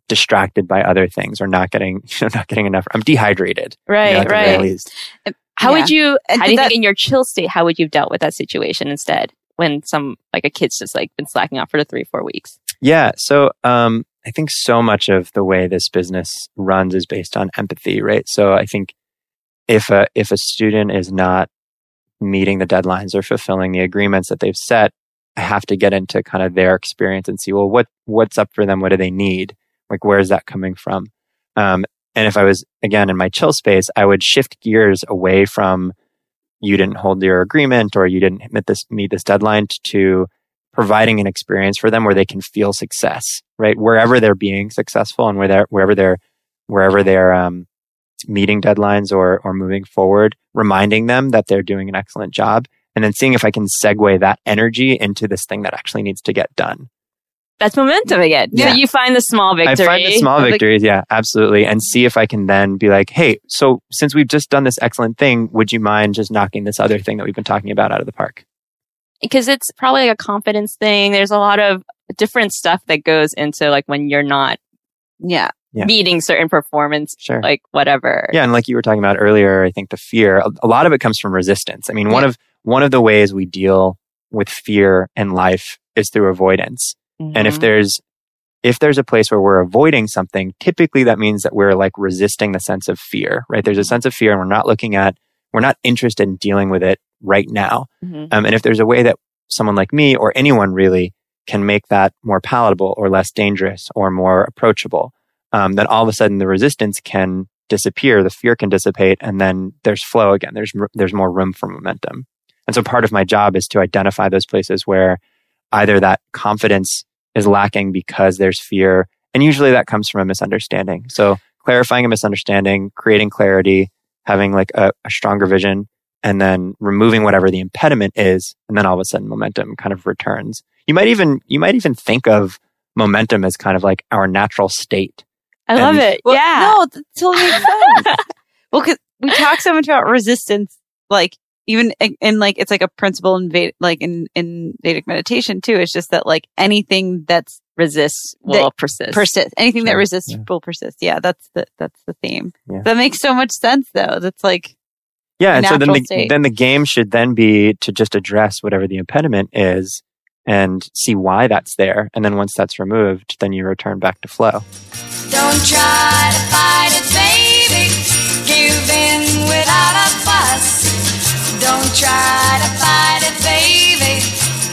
distracted by other things or not getting (laughs) you know not getting enough. I'm dehydrated. you know, Right, at the very right. How Yeah. would you? And how do you that- think in your chill state? How would you have dealt with that situation instead? When some like a kid's just like been slacking off for the three four weeks. Yeah. So um, I think so much of the way this business runs is based on empathy, right? So I think if a if a student is not meeting the deadlines or fulfilling the agreements that they've set, I have to get into kind of their experience and see, well, what what's up for them? What do they need? Like, where is that coming from? Um, And if I was again in my chill space, I would shift gears away from you didn't hold your agreement or you didn't meet this meet this deadline to providing an experience for them where they can feel success, right? Wherever they're being successful and where they're, wherever they're, wherever they're, um, meeting deadlines or, or moving forward, reminding them that they're doing an excellent job and then seeing if I can segue that energy into this thing that actually needs to get done. That's momentum again. Yeah. So you find the small victory. I find the small Like, victories, yeah, absolutely, and see if I can then be like, hey, so since we've just done this excellent thing, would you mind just knocking this other thing that we've been talking about out of the park? because it's probably like a confidence thing. There's a lot of different stuff that goes into like when you're not Yeah. Yeah. meeting certain performance, Sure. like whatever. Yeah, and like you were talking about earlier, I think the fear, a, a lot of it comes from resistance. I mean, one of one of the ways we deal with fear in life is through avoidance. And if Mhm. there's if there's a place where we're avoiding something, typically that means that we're like resisting the sense of fear, right? There's a sense of fear and we're not looking at we're not interested in dealing with it right now. Mhm. Um, and if there's a way that someone like me or anyone really can make that more palatable or less dangerous or more approachable, um, then all of a sudden the resistance can disappear, the fear can dissipate, and then there's flow again. There's there's more room for momentum. And so part of my job is to identify those places where either that confidence is lacking because there's fear, and usually that comes from a misunderstanding. So clarifying a misunderstanding, creating clarity, having like a, a stronger vision, and then removing whatever the impediment is, and then all of a sudden momentum kind of returns. You might even you might even think of momentum as kind of like our natural state. I love it. Well, yeah. No, that totally makes sense. (laughs) well, because we talk so much about resistance, like even in, in like it's like a principle in Vedic, like in in Vedic meditation too. It's just that like anything that's Resist will persist. persist, anything that Sure, resists yeah. will persist. Yeah, that's the that's the theme. Yeah. That makes so much sense though. That's like Yeah, and so then natural the state. then the game should then be to just address whatever the impediment is and see why that's there. And then once that's removed, then you return back to flow. Don't try to fight try to fight it, baby.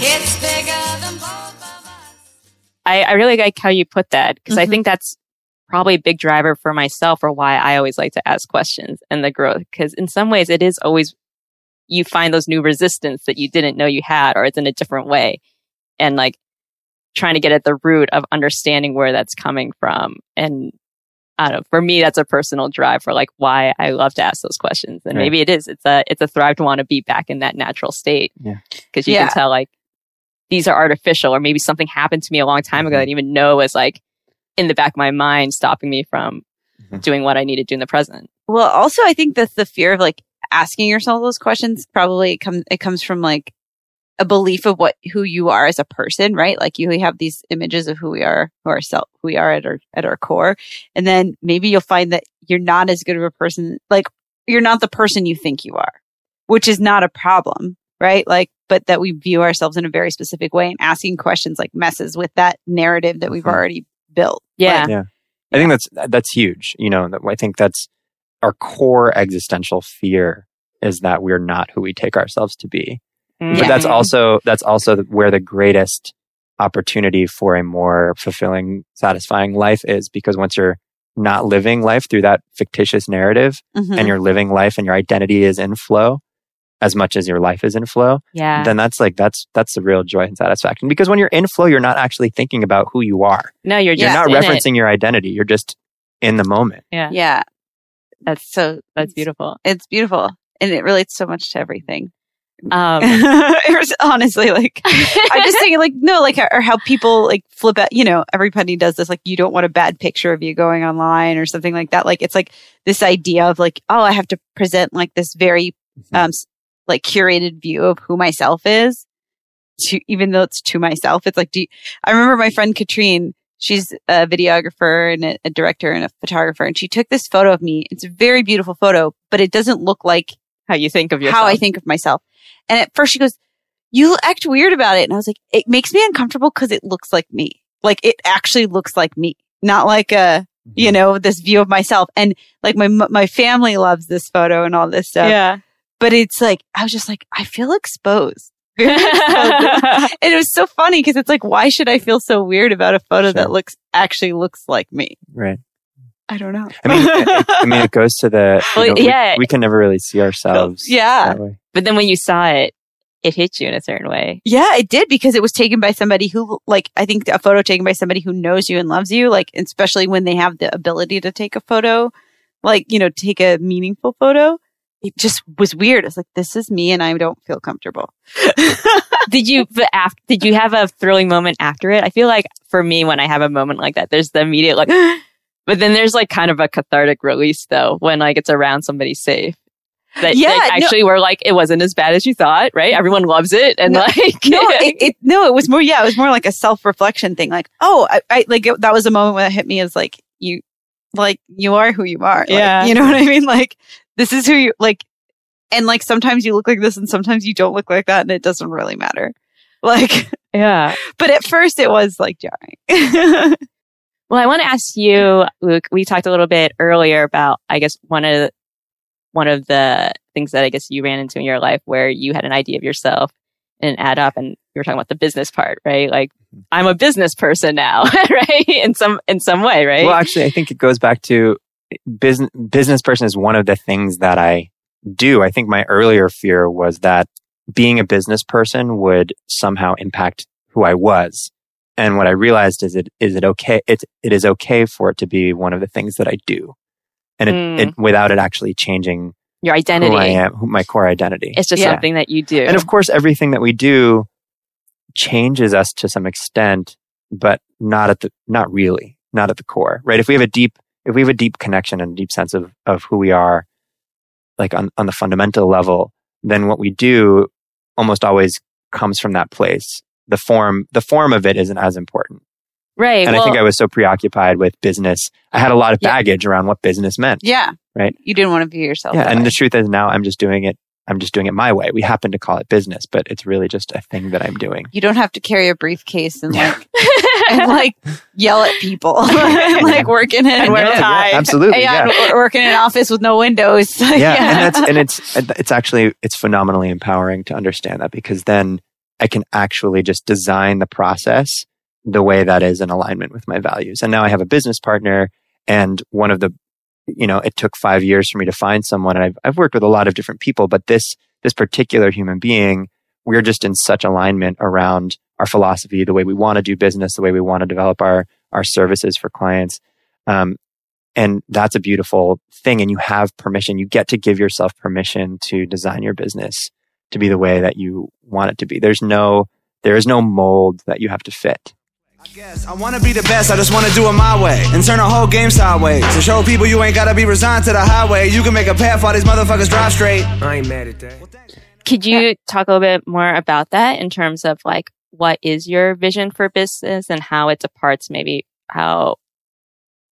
It's bigger than both of us. I, I really like how you put that because I Mhm. think that's probably a big driver for myself or why I always like to ask questions and the growth. Because in some ways, it is always you find those new resistance that you didn't know you had, or it's in a different way, and like trying to get at the root of understanding where that's coming from. And I don't know. For me, that's a personal drive for like why I love to ask those questions. And Right. maybe it is. It's a it's a thrive to want to be back in that natural state. Yeah. Because you Yeah. can tell like these are artificial, or maybe something happened to me a long time ago Mhm. that I didn't even know was like in the back of my mind, stopping me from Mhm. doing what I need to do in the present. Well, also, I think that the fear of like asking yourself those questions probably comes it comes from like a belief of what who you are as a person, right? Like you have these images of who we are, who our self, who we are at our at our core, and then maybe you'll find that you're not as good of a person. Like you're not the person you think you are, which is not a problem, right? Like, but that we view ourselves in a very specific way, and asking questions like messes with that narrative that we've Mhm. already built. Yeah. Like, Yeah. I think that's that's huge. You know, I think that's our core existential fear is that we're not who we take ourselves to be. Mm. But that's also that's also where the greatest opportunity for a more fulfilling, satisfying life is because once you're not living life through that fictitious narrative mhm. and you're living life and your identity is in flow as much as your life is in flow, yeah. then that's like that's that's the real joy and satisfaction. Because when you're in flow, you're not actually thinking about who you are. no, you're You're not in it. referencing your identity. You're just in the moment. Yeah. yeah, That's so that's beautiful. it's beautiful and it relates so much to everything. Um, (laughs) it was honestly like I'm just thinking like no like or how people like flip out you know everybody does this like you don't want a bad picture of you going online or something like that like it's like this idea of like oh I have to present like this very um like curated view of who myself is to even though it's to myself it's like do you, I remember my friend Katrine she's a videographer and a, a director and a photographer and she took this photo of me it's a very beautiful photo but it doesn't look like how you think of yourself. how I think of myself. And at first she goes, you act weird about it. And I was like, it makes me uncomfortable because it looks like me. Like it actually looks like me, not like a, you mhm. know, this view of myself. And like my, my family loves this photo and all this stuff. Yeah. But it's like, I was just like, I feel exposed. (laughs) Exposed. (laughs) and it was so funny because it's like, why should I feel so weird about a photo Sure. that looks actually looks like me? Right. I don't know. I mean, it, I mean, it goes to the Well, know, yeah. We, can never really see ourselves. Yeah. But then when you saw it, it hit you in a certain way. Yeah, it did because it was taken by somebody who, like, I think a photo taken by somebody who knows you and loves you, like, especially when they have the ability to take a photo, like, you know, take a meaningful photo. It just was weird. It's like, this is me and I don't feel comfortable. (laughs) did you but after did you have a thrilling moment after it? I feel like for me when I have a moment like that, there's the immediate like (gasps) but then there's like kind of a cathartic release though when like it's around somebody safe. That Yeah, like, no- actually we're like it wasn't as bad as you thought, right? Everyone loves it and No, like no, it, (laughs) it, no, it was more, yeah, it was more like a self reflection thing. Like, oh, I, I like it, that was a moment when it hit me as like, you, like, you are who you are. Like, Yeah. you know what I mean? Like, this is who you, like, and like sometimes you look like this and sometimes you don't look like that and it doesn't really matter. Like, yeah. (laughs) but at first it was like jarring. (laughs) Well, I want to ask you, Luke. We talked a little bit earlier about, I guess, one of the, one of the things that I guess you ran into in your life where you had an idea of yourself and add up, and you were talking about the business part, right? Like, mm-hmm. I'm a business person now, (laughs) right? In some in some way, right? Well, actually, I think it goes back to business. Business person is one of the things that I do. I think my earlier fear was that being a business person would somehow impact who I was. And what I realized is it is it okay? It it is okay for it to be one of the things that I do, and it, Mm. it without it actually changing Your identity. who I am, who, my core identity. It's just Yeah. something that you do. And of course, everything that we do changes us to some extent, but not at the, not really, not at the core, right? If we have a deep, if we have a deep connection and a deep sense of, of who we are, like on, on the fundamental level, then what we do almost always comes from that place. The form, the form of it isn't as important. right. And well, I think I was so preoccupied with business. I had a lot of Yeah. baggage around what business meant. yeah. Right. You didn't want to view yourself. Yeah. And way. the truth is now I'm just doing it. I'm just doing it my way. We happen to call it business, but it's really just a thing that I'm doing. you don't have to carry a briefcase and like, and like yell at people, (laughs) (laughs) like working in, a Yeah, tie. absolutely. yeah, Yeah. and working in an office with no windows. (laughs) yeah, and that's and it's it's actually it's phenomenally empowering to understand that because then I can actually just design the process the way that is in alignment with my values. And now I have a business partner, and one of the you know it took five years for me to find someone, and I've I've worked with a lot of different people, but this this particular human being, we're just in such alignment around our philosophy, the way we want to do business, the way we want to develop our our services for clients. Um, and that's a beautiful thing. And you have permission. You get to give yourself permission to design your business to be the way that you want it to be. There's no, there is no mold that you have to fit. I guess I wanna be the best, I just wanna do it my way and turn the whole game sideways. To show people you ain't gotta be resigned to the highway. You can make a path while these motherfuckers drive straight. I ain't mad at that. Could you talk a little bit more about that in terms of like what is your vision for business and how it departs maybe how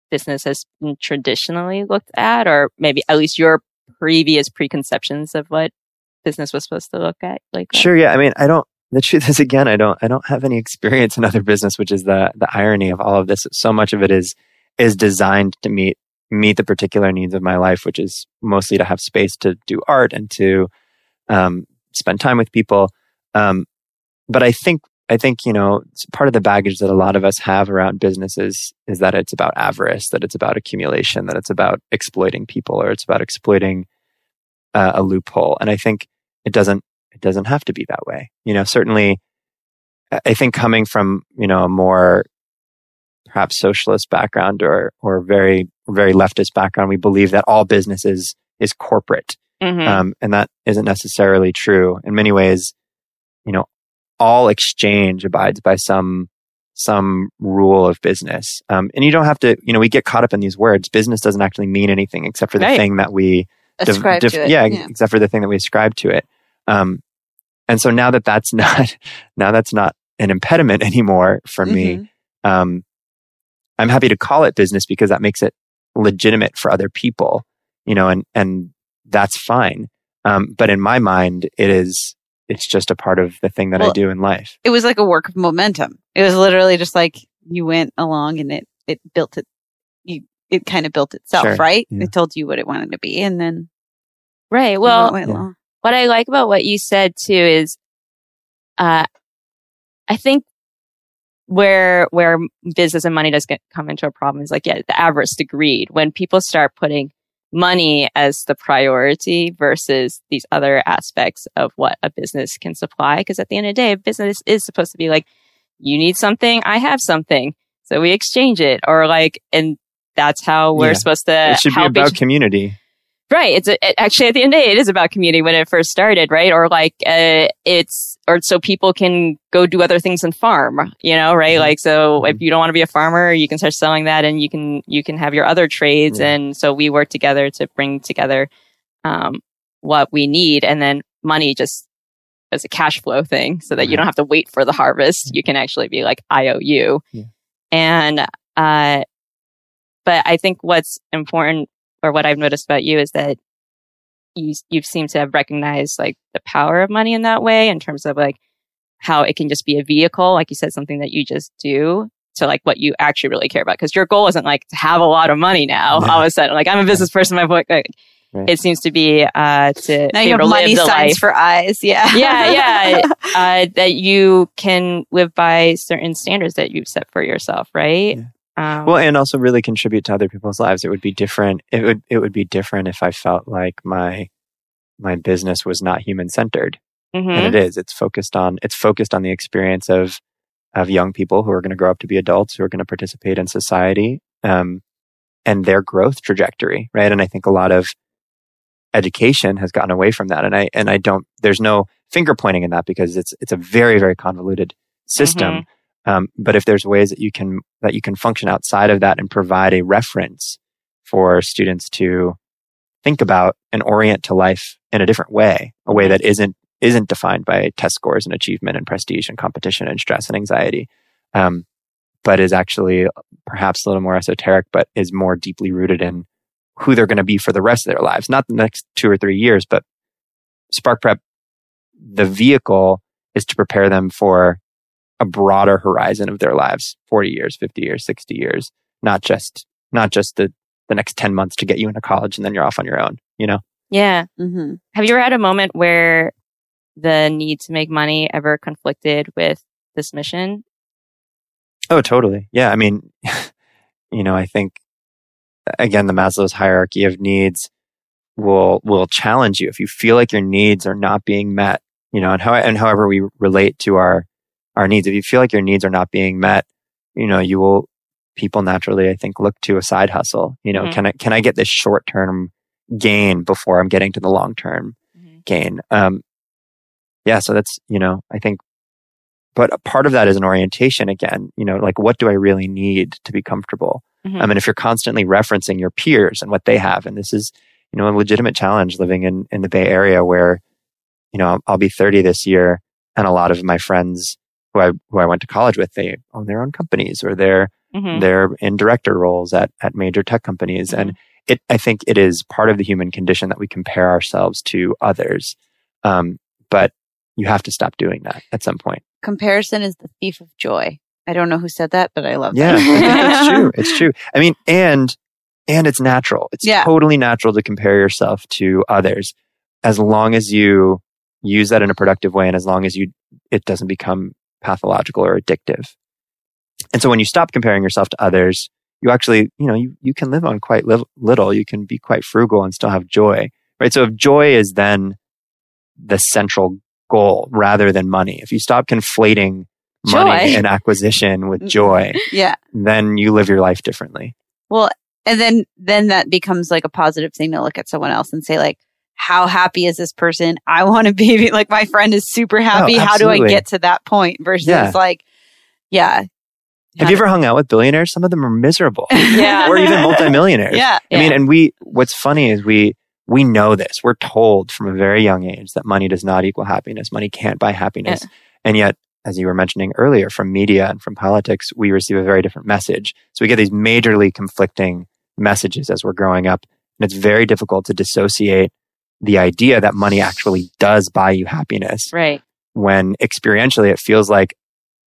business has been traditionally looked at or maybe at least your previous preconceptions of what business was supposed to look at like that? Sure. Yeah. I mean, I don't, the truth is again, I don't, I don't have any experience in other business, which is the, the irony of all of this. So much of it is, is designed to meet, meet the particular needs of my life, which is mostly to have space to do art and to, um, spend time with people. Um, but I think, I think, you know, part of the baggage that a lot of us have around businesses is that it's about avarice, that it's about accumulation, that it's about exploiting people or it's about exploiting uh, a loophole. And I think it doesn't, it doesn't have to be that way. You know, certainly I- think coming from, you know, a more perhaps socialist background or, or very, very leftist background, we believe that all business is, is corporate. Mhm. Um, and that isn't necessarily true. In many ways, you know, all exchange abides by some some rule of business. Um, and you don't have to, you know, we get caught up in these words. Business doesn't actually mean anything except for the Right. thing that we Ascribe div- to it. Yeah, except for the thing that we ascribe to it. Um, and so now that that's (laughs) not now that's not an impediment anymore for me. Mhm. Um, I'm happy to call it business because that makes it legitimate for other people, you know, and and that's fine. Um, but in my mind, it is it's just a part of the thing that I do in life. It was like a work of momentum. It was literally just like you went along and it, it built it. You, it kind of built itself, Sure. right? Yeah. It told you what it wanted to be and then right well yeah. What I like about what you said too is, uh, I think where where business and money does get come into a problem is like yeah the avarice the greed when people start putting money as the priority versus these other aspects of what a business can supply because at the end of the day a business is supposed to be like you need something i have something so we exchange it or like and that's how we're Yeah. supposed to it should be about community. Right. It's a, it, actually at the end of the day, it is about community when it first started, right? Or like, uh, it's, or so people can go do other things and farm, you know, right? Like, so if you don't want to be a farmer, you can start selling that and you can, you can have your other trades. Yeah. And so we work together to bring together, um, what we need. And then money just as a cash flow thing so that you don't have to wait for the harvest. You can actually be like, I owe you. Yeah. And, uh, but I think what's important or what I've noticed about you is that you you seem to have recognized like the power of money in that way in terms of like how it can just be a vehicle, like you said, something that you just do to like what you actually really care about. Because your goal isn't like to have a lot of money now. Yeah. All of a sudden, like I'm a business person. My book, like, Right. it seems to be uh to Now be you have able to live money the signs life. for eyes. Yeah. yeah, yeah. (laughs) uh, that you can live by certain standards that you've set for yourself, right? Um, Well, and also really contribute to other people's lives. It would be different. It would it would be different if I felt like my my business was not human centered, mhm. and it is. It's focused on it's focused on the experience of of young people who are going to grow up to be adults who are going to participate in society, um, and their growth trajectory, right? And I think a lot of education has gotten away from that, and I and I don't. There's no finger pointing in that because it's it's a very very convoluted system. Um, but if there's ways that you can that you can function outside of that and provide a reference for students to think about and orient to life in a different way, a way that isn't isn't defined by test scores and achievement and prestige and competition and stress and anxiety, um, but is actually perhaps a little more esoteric, but is more deeply rooted in who they're going to be for the rest of their lives, not the next two or three years, but Spark Prep, the vehicle is to prepare them for a broader horizon of their lives 40 years 50 years 60 years not just not just the the next 10 months to get you into college and then you're off on your own you know yeah. hmm Have you ever had a moment where the need to make money ever conflicted with this mission? oh totally yeah i mean (laughs) you know i think again the maslow's hierarchy of needs will will challenge you if you feel like your needs are not being met you know and how and however we relate to our our needs. If you feel like your needs are not being met you know you will people naturally i think look to a side hustle. You know Mhm. can i can i get this short term gain before i'm getting to the long term gain? Um yeah so that's you know i think but a part of that is an orientation again. You know like what do i really need to be comfortable? Mhm. I mean, if you're constantly referencing your peers and what they have, and this is, you know, a legitimate challenge living in, in the Bay Area where, you know, I'll, I'll be 30 this year and a lot of my friends who I, who I went to college with, they own their own companies or they're, Mhm. they're in director roles at, at major tech companies. And it, I think it is part of the human condition that we compare ourselves to others. Um, but you have to stop doing that at some point. Comparison is the thief of joy. I don't know who said that, but I love Yeah, I that. think that's (laughs) true. It's true. I mean, and and it's natural. It's Yeah. totally natural to compare yourself to others, as long as you use that in a productive way, and as long as you it doesn't become pathological or addictive. And so, when you stop comparing yourself to others, you actually, you know, you you can live on quite li- little. You can be quite frugal and still have joy, right? So, if joy is then the central goal rather than money, if you stop conflating money Joy. and acquisition with mm, joy, yeah. then you live your life differently. Well, and then then that becomes like a positive thing to look at someone else and say like, how happy is this person? I want to be (laughs) like my friend is super happy. Oh, how do I get to that point? Versus Yeah. like, yeah, Have you ever hung out with billionaires? Some of them are miserable, (laughs) Yeah. (laughs) or even multimillionaires. yeah, I mean, and we, what's funny is we, we know this. We're told from a very young age that money does not equal happiness. Money can't buy happiness. And yet, as you were mentioning earlier, from media and from politics, we receive a very different message. So we get these majorly conflicting messages as we're growing up. And it's very difficult to dissociate the idea that money actually does buy you happiness Right. when experientially it feels like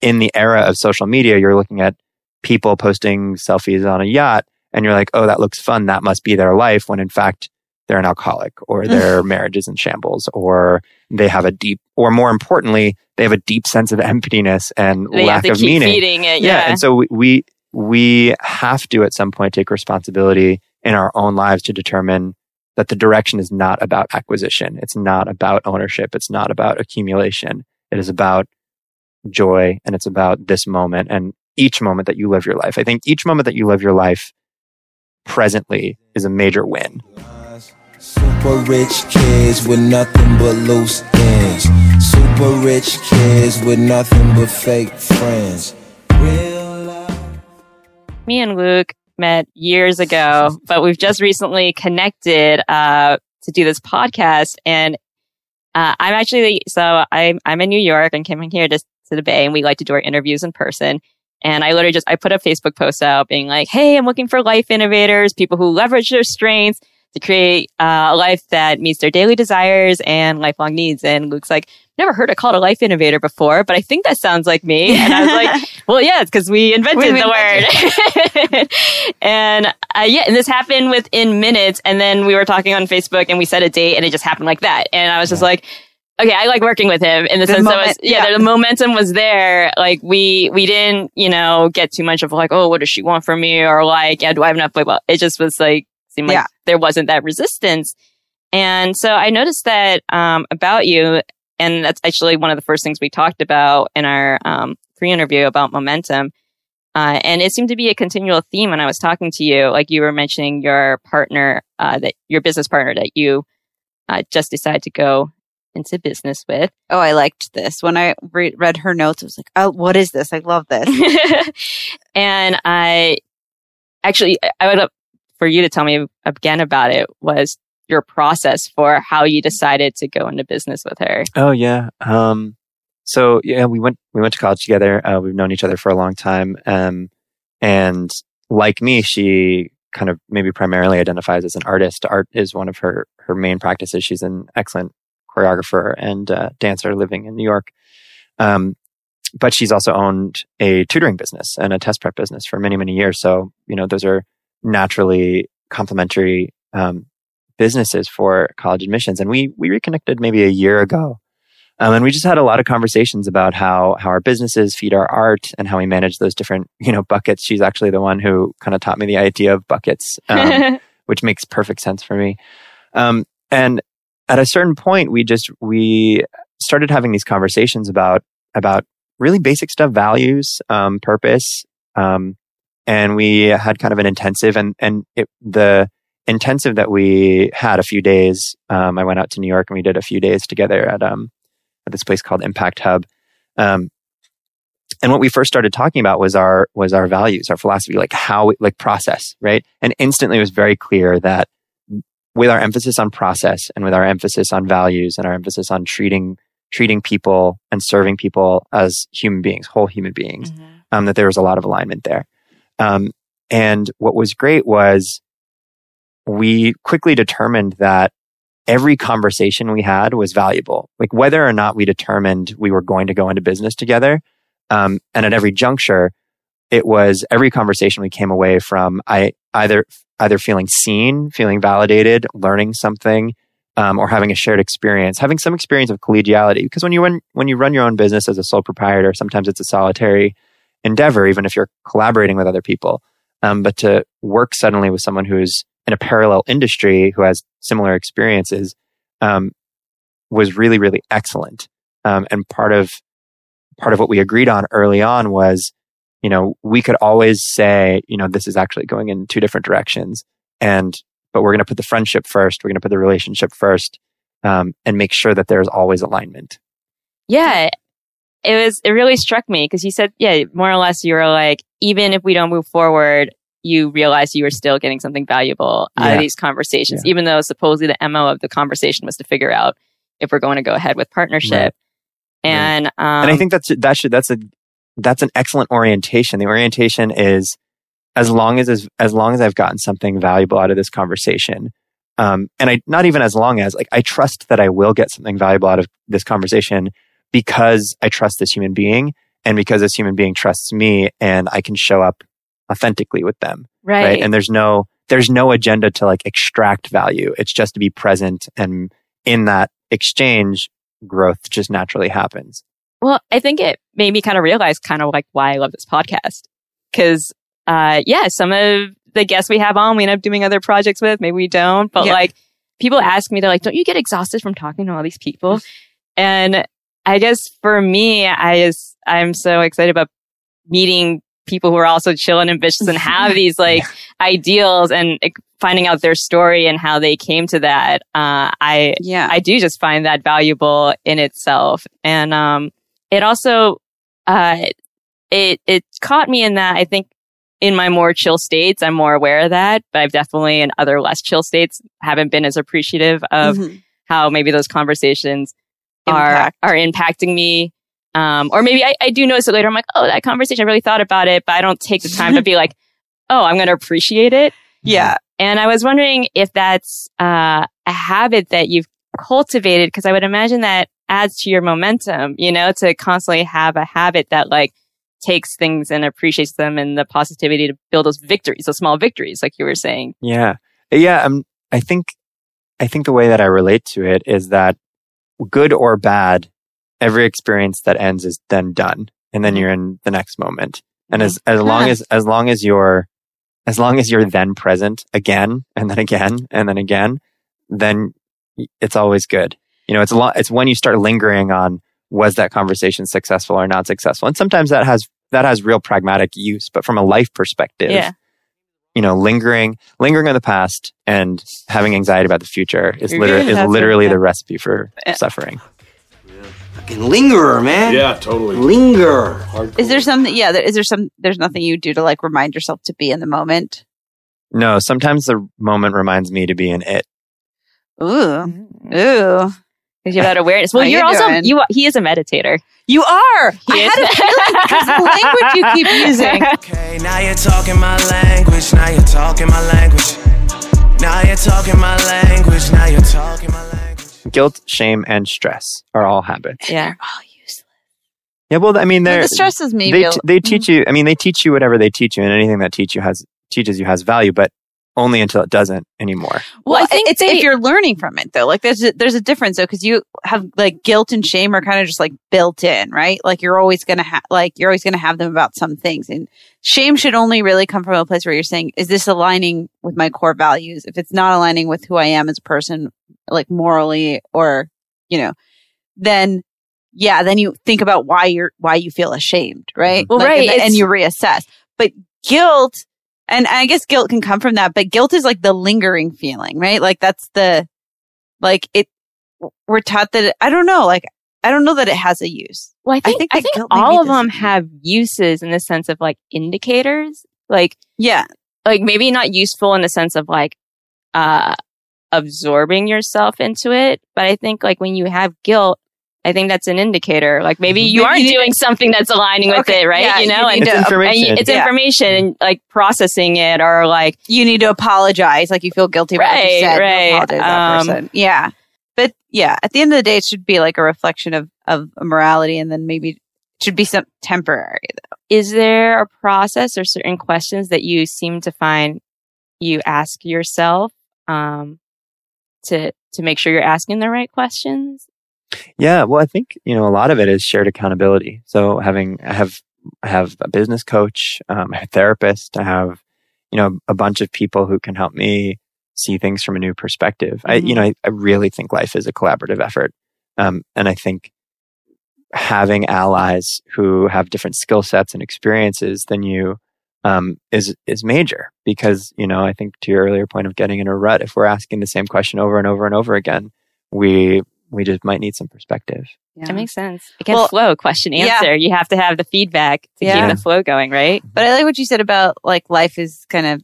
in the era of social media, you're looking at people posting selfies on a yacht and you're like, oh, that looks fun. That must be their life. When in fact, they're an alcoholic or (laughs) their marriage is in shambles or they have a deep, or more importantly, they have a deep sense of emptiness and They lack of meaning. it. Yeah. and so we, we we have to at some point take responsibility in our own lives to determine that the direction is not about acquisition. It's not about ownership. It's not about accumulation. It is about joy and it's about this moment and each moment that you live your life. I think each moment that you live your life presently is a major win. Super rich kids with nothing but loose ends. Super rich kids with nothing but fake friends. Real life. me and Luke met years ago, but we've just recently connected uh, to do this podcast. And uh, I'm actually so I'm I'm in New York and came here to to the Bay, and we like to do our interviews in person. And I literally just I put a Facebook post out being like, "Hey, I'm looking for life innovators, people who leverage their strengths." To create uh, a life that meets their daily desires and lifelong needs. And Luke's like, never heard a call to life innovator before, but I think that sounds like me. (laughs) And I was like, well, yeah, it's because we invented We the word. (laughs) and uh, yeah, and this happened within minutes. And then we were talking on Facebook and we set a date and it just happened like that. And I was just like, okay, I like working with him in the, The sense that was, yeah, yeah. the momentum was there. Like we, we didn't, you know, get too much of like, oh, what does she want from me? Or like, yeah, do I have enough? Like, well, it just was like, seemed like Yeah. there wasn't that resistance. And so I noticed that, um, about you. And that's actually one of the first things we talked about in our, um, pre-interview about momentum. Uh, and it seemed to be a continual theme when I was talking to you. Like you were mentioning your partner, uh, that your business partner that you, uh, just decided to go into business with. Oh, I liked this. When I re- read her notes, I was like, oh, what is this? I love this. (laughs) and I actually, I would for you to tell me again about it was your process for how you decided to go into business with her. Oh yeah. Um, so yeah, we went we went to college together. Uh, we've known each other for a long time. Um, and like me, she kind of maybe primarily identifies as an artist. Art is one of her her main practices. She's an excellent choreographer and uh, dancer living in New York. Um, but she's also owned a tutoring business and a test prep business for many many years. So you know those are naturally complementary um, businesses for college admissions. And we we reconnected maybe a year ago. Um, and we just had a lot of conversations about how how our businesses feed our art and how we manage those different you know buckets. She's actually the one who kind of taught me the idea of buckets, um, (laughs) which makes perfect sense for me. Um, and at a certain point, we just we started having these conversations about about really basic stuff, values, um, purpose, um, and we had kind of an intensive and and it, the intensive that we had a few days. Um, I went out to New York and we did a few days together at um at this place called Impact Hub. Um, and what we first started talking about was our was our values, our philosophy, like how we, like process, right? And instantly it was very clear that with our emphasis on process and with our emphasis on values and our emphasis on treating treating people and serving people as human beings, whole human beings, um, that there was a lot of alignment there. Um, and what was great was we quickly determined that every conversation we had was valuable. Like whether or not we determined we were going to go into business together, um, and at every juncture, it was every conversation we came away from. I either either feeling seen, feeling validated, learning something, um, or having a shared experience, having some experience of collegiality. Because when you run when you run your own business as a sole proprietor, sometimes it's a solitary endeavor, even if you're collaborating with other people. Um, but to work suddenly with someone who's in a parallel industry who has similar experiences um, was really really excellent. Um, and part of part of what we agreed on early on was, you know, we could always say, you know, this is actually going in two different directions, and but we're going to put the friendship first. We're going to put the relationship first, um, and make sure that there's always alignment. Yeah. It was, it really struck me because you said, yeah, more or less you were like, even if we don't move forward, you realize you were still getting something valuable out Yeah. of these conversations, even though supposedly the MO of the conversation was to figure out if we're going to go ahead with partnership. Right. And, um, and I think that's that should that's a that's an excellent orientation. The orientation is as long as as, as long as I've gotten something valuable out of this conversation, um, and I not even as long as like I trust that I will get something valuable out of this conversation because I trust this human being and because this human being trusts me and I can show up authentically with them. right. And there's no there's no agenda to like extract value. It's just to be present and in that exchange, growth just naturally happens. Well, I think it made me kind of realize kind of like why I love this podcast. Cause, uh, yeah, some of the guests we have on, we end up doing other projects with. Maybe we don't, but Yeah. like people ask me, they're like, don't you get exhausted from talking to all these people? And I guess for me, I just, I'm so excited about meeting people who are also chill and ambitious and have (laughs) these like ideals and finding out their story and how they came to that. Uh, I, Yeah. I do just find that valuable in itself. And, um, it also, uh, it, it caught me in that I think in my more chill states, I'm more aware of that, but I've definitely in other less chill states haven't been as appreciative of Mhm. how maybe those conversations Impact. are, are impacting me. Um, or maybe I, I do notice it later. I'm like, oh, that conversation, I really thought about it, but I don't take the time to be like, (laughs) oh, I'm going to appreciate it. Yeah. And I was wondering if that's uh, a habit that you've cultivated, because I would imagine that adds to your momentum, you know, to constantly have a habit that like takes things and appreciates them and the positivity to build those victories, those small victories, like you were saying. Yeah. Yeah. Um, I think, I think the way that I relate to it is that good or bad, every experience that ends is then done. And then mm-hmm. you're in the next moment. And mm-hmm. as, as long as, as long as you're, as long as you're then present again and then again and then again, then it's always good. You know, it's a lot, it's when you start lingering on was that conversation successful or not successful. And sometimes that has, that has real pragmatic use, but from a life perspective, Yeah. You know, lingering, lingering on the past and having anxiety about the future is, liter- is literally the recipe for suffering. Fucking lingerer, man. Yeah, totally. Linger. Is there something? Yeah. There, is there some? There's nothing you do to like remind yourself to be in the moment. No, sometimes the moment reminds me to be in it. Ooh. Mm-hmm. Ooh. Because you have that awareness. Well, you're you also, doing? you, he is a meditator. You are. I He had a feeling because the (laughs) language you keep using. (laughs) Okay, now you're talking my language. Now you're talking my language. Now you're talking my language. Now you're talking my language. Guilt, shame, and stress are all habits. Yeah. Yeah, well, I mean, they're the stress is me. they t- they mm. teach you. I mean, they teach you whatever they teach you, and anything that teach you has teaches you has value, but only until it doesn't anymore. Well, I think it's they- if you're learning from it though. Like there's a, there's a difference though because you have like guilt and shame are kind of just like built in, right? Like you're always gonna have like you're always gonna have them about some things, and shame should only really come from a place where you're saying, "Is this aligning with my core values?" If it's not aligning with who I am as a person, like morally or you know, then yeah, then you think about why you're why you feel ashamed, right? Well, Like, right, and, and you reassess. But guilt and I guess guilt can come from that, but guilt is like the lingering feeling, right? Like that's the, like it, we're taught that, it, I don't know, like, I don't know that it has a use. Well, I think, I think think, guilt maybe all of them have uses in the sense of like indicators. Like, Yeah. like maybe not useful in the sense of like, uh, absorbing yourself into it. But I think like when you have guilt, I think that's an indicator. Like maybe you aren't doing something that's aligning with Okay, it, right? yeah, you you know, need and, to- It's information. and you- it's Yeah. information and like processing it or like, You need to apologize. Like you feel guilty about what you Right, said. you right. apologize to that Um, person. Yeah. But yeah, at the end of the day, it should be like a reflection of, of a morality and then maybe it should be some temporary. is there a process or certain questions that you seem to find you ask yourself, um, to, to make sure you're asking the right questions? Yeah, well, I think you know a lot of it is shared accountability. So having I have I have a business coach, um, a therapist, I have you know a bunch of people who can help me see things from a new perspective. I you know I, I really think life is a collaborative effort, um, and I think having allies who have different skill sets and experiences than you um, is is major because you know I think to your earlier point of getting in a rut, if we're asking the same question over and over and over again, we we just might need some perspective. Yeah. That makes sense. It can Well, flow, question, yeah. answer. You have to have the feedback to Yeah. keep the flow going, right? But I like what you said about like life is kind of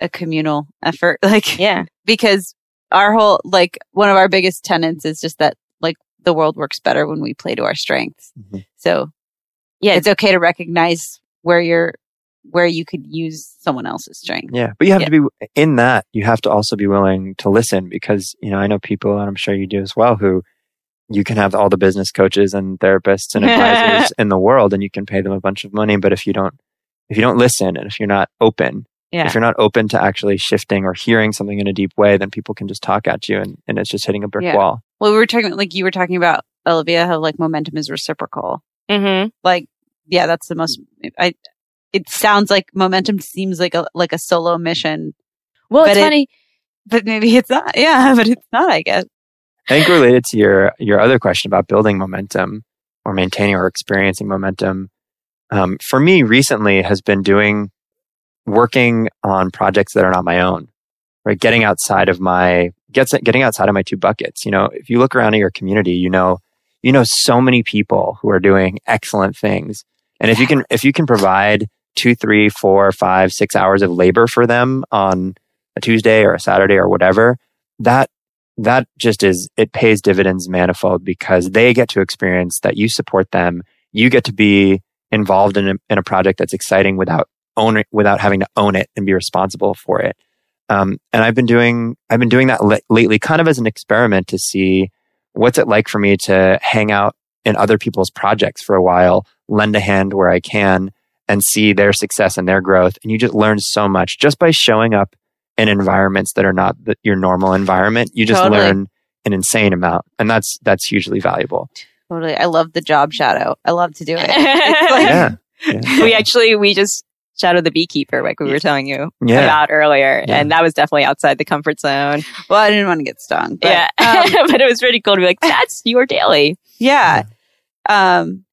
a communal effort. (laughs) Like, Yeah. because our whole like one of our biggest tenets is just that like the world works better when we play to our strengths. Mhm. So Yeah. it's okay to recognize where you're where you could use someone else's strength. Yeah, but you have Yeah. to be in that. You have to also be willing to listen because you know I know people, and I'm sure you do as well, who you can have all the business coaches and therapists and advisors (laughs) in the world, and you can pay them a bunch of money. But if you don't, if you don't listen, and if you're not open, Yeah. if you're not open to actually shifting or hearing something in a deep way, then people can just talk at you, and, and it's just hitting a brick Yeah. wall. Well, we were talking like you were talking about Olivia, how like momentum is reciprocal. Mm-hmm. Like, yeah, that's the most. I. It sounds like momentum seems like a like a solo mission. Well, but it's it- funny. but maybe it's not. (laughs) Yeah, but it's not. I guess. I think related to your your other question about building momentum or maintaining or experiencing momentum, um, for me recently has been doing working on projects that are not my own, right? Getting outside of my gets getting outside of my two buckets. You know, if you look around at your community, you know you know so many people who are doing excellent things, and if you can if you can provide two, three, four, five, six hours of labor for them on a Tuesday or a Saturday or whatever, that that just is it pays dividends manifold because they get to experience that you support them. You get to be involved in a, in a project that's exciting without own it, without having to own it and be responsible for it. Um, and i've been doing i've been doing that lately kind of as an experiment to see what's it like for me to hang out in other people's projects for a while lend a hand where i can and see their success and their growth and you just learn so much just by showing up in environments that are not the, your normal environment, you just Totally. learn an insane amount, and that's that's hugely valuable. Totally. I love the job shadow. I love to do it. (laughs) It's like, Yeah, yeah. (laughs) we actually we just shadowed the beekeeper like we were telling you Yeah. about earlier Yeah. and that was definitely outside the comfort zone Well, I didn't want to get stung. But, yeah (laughs) um, but it was really cool to be like that's your daily yeah. Um,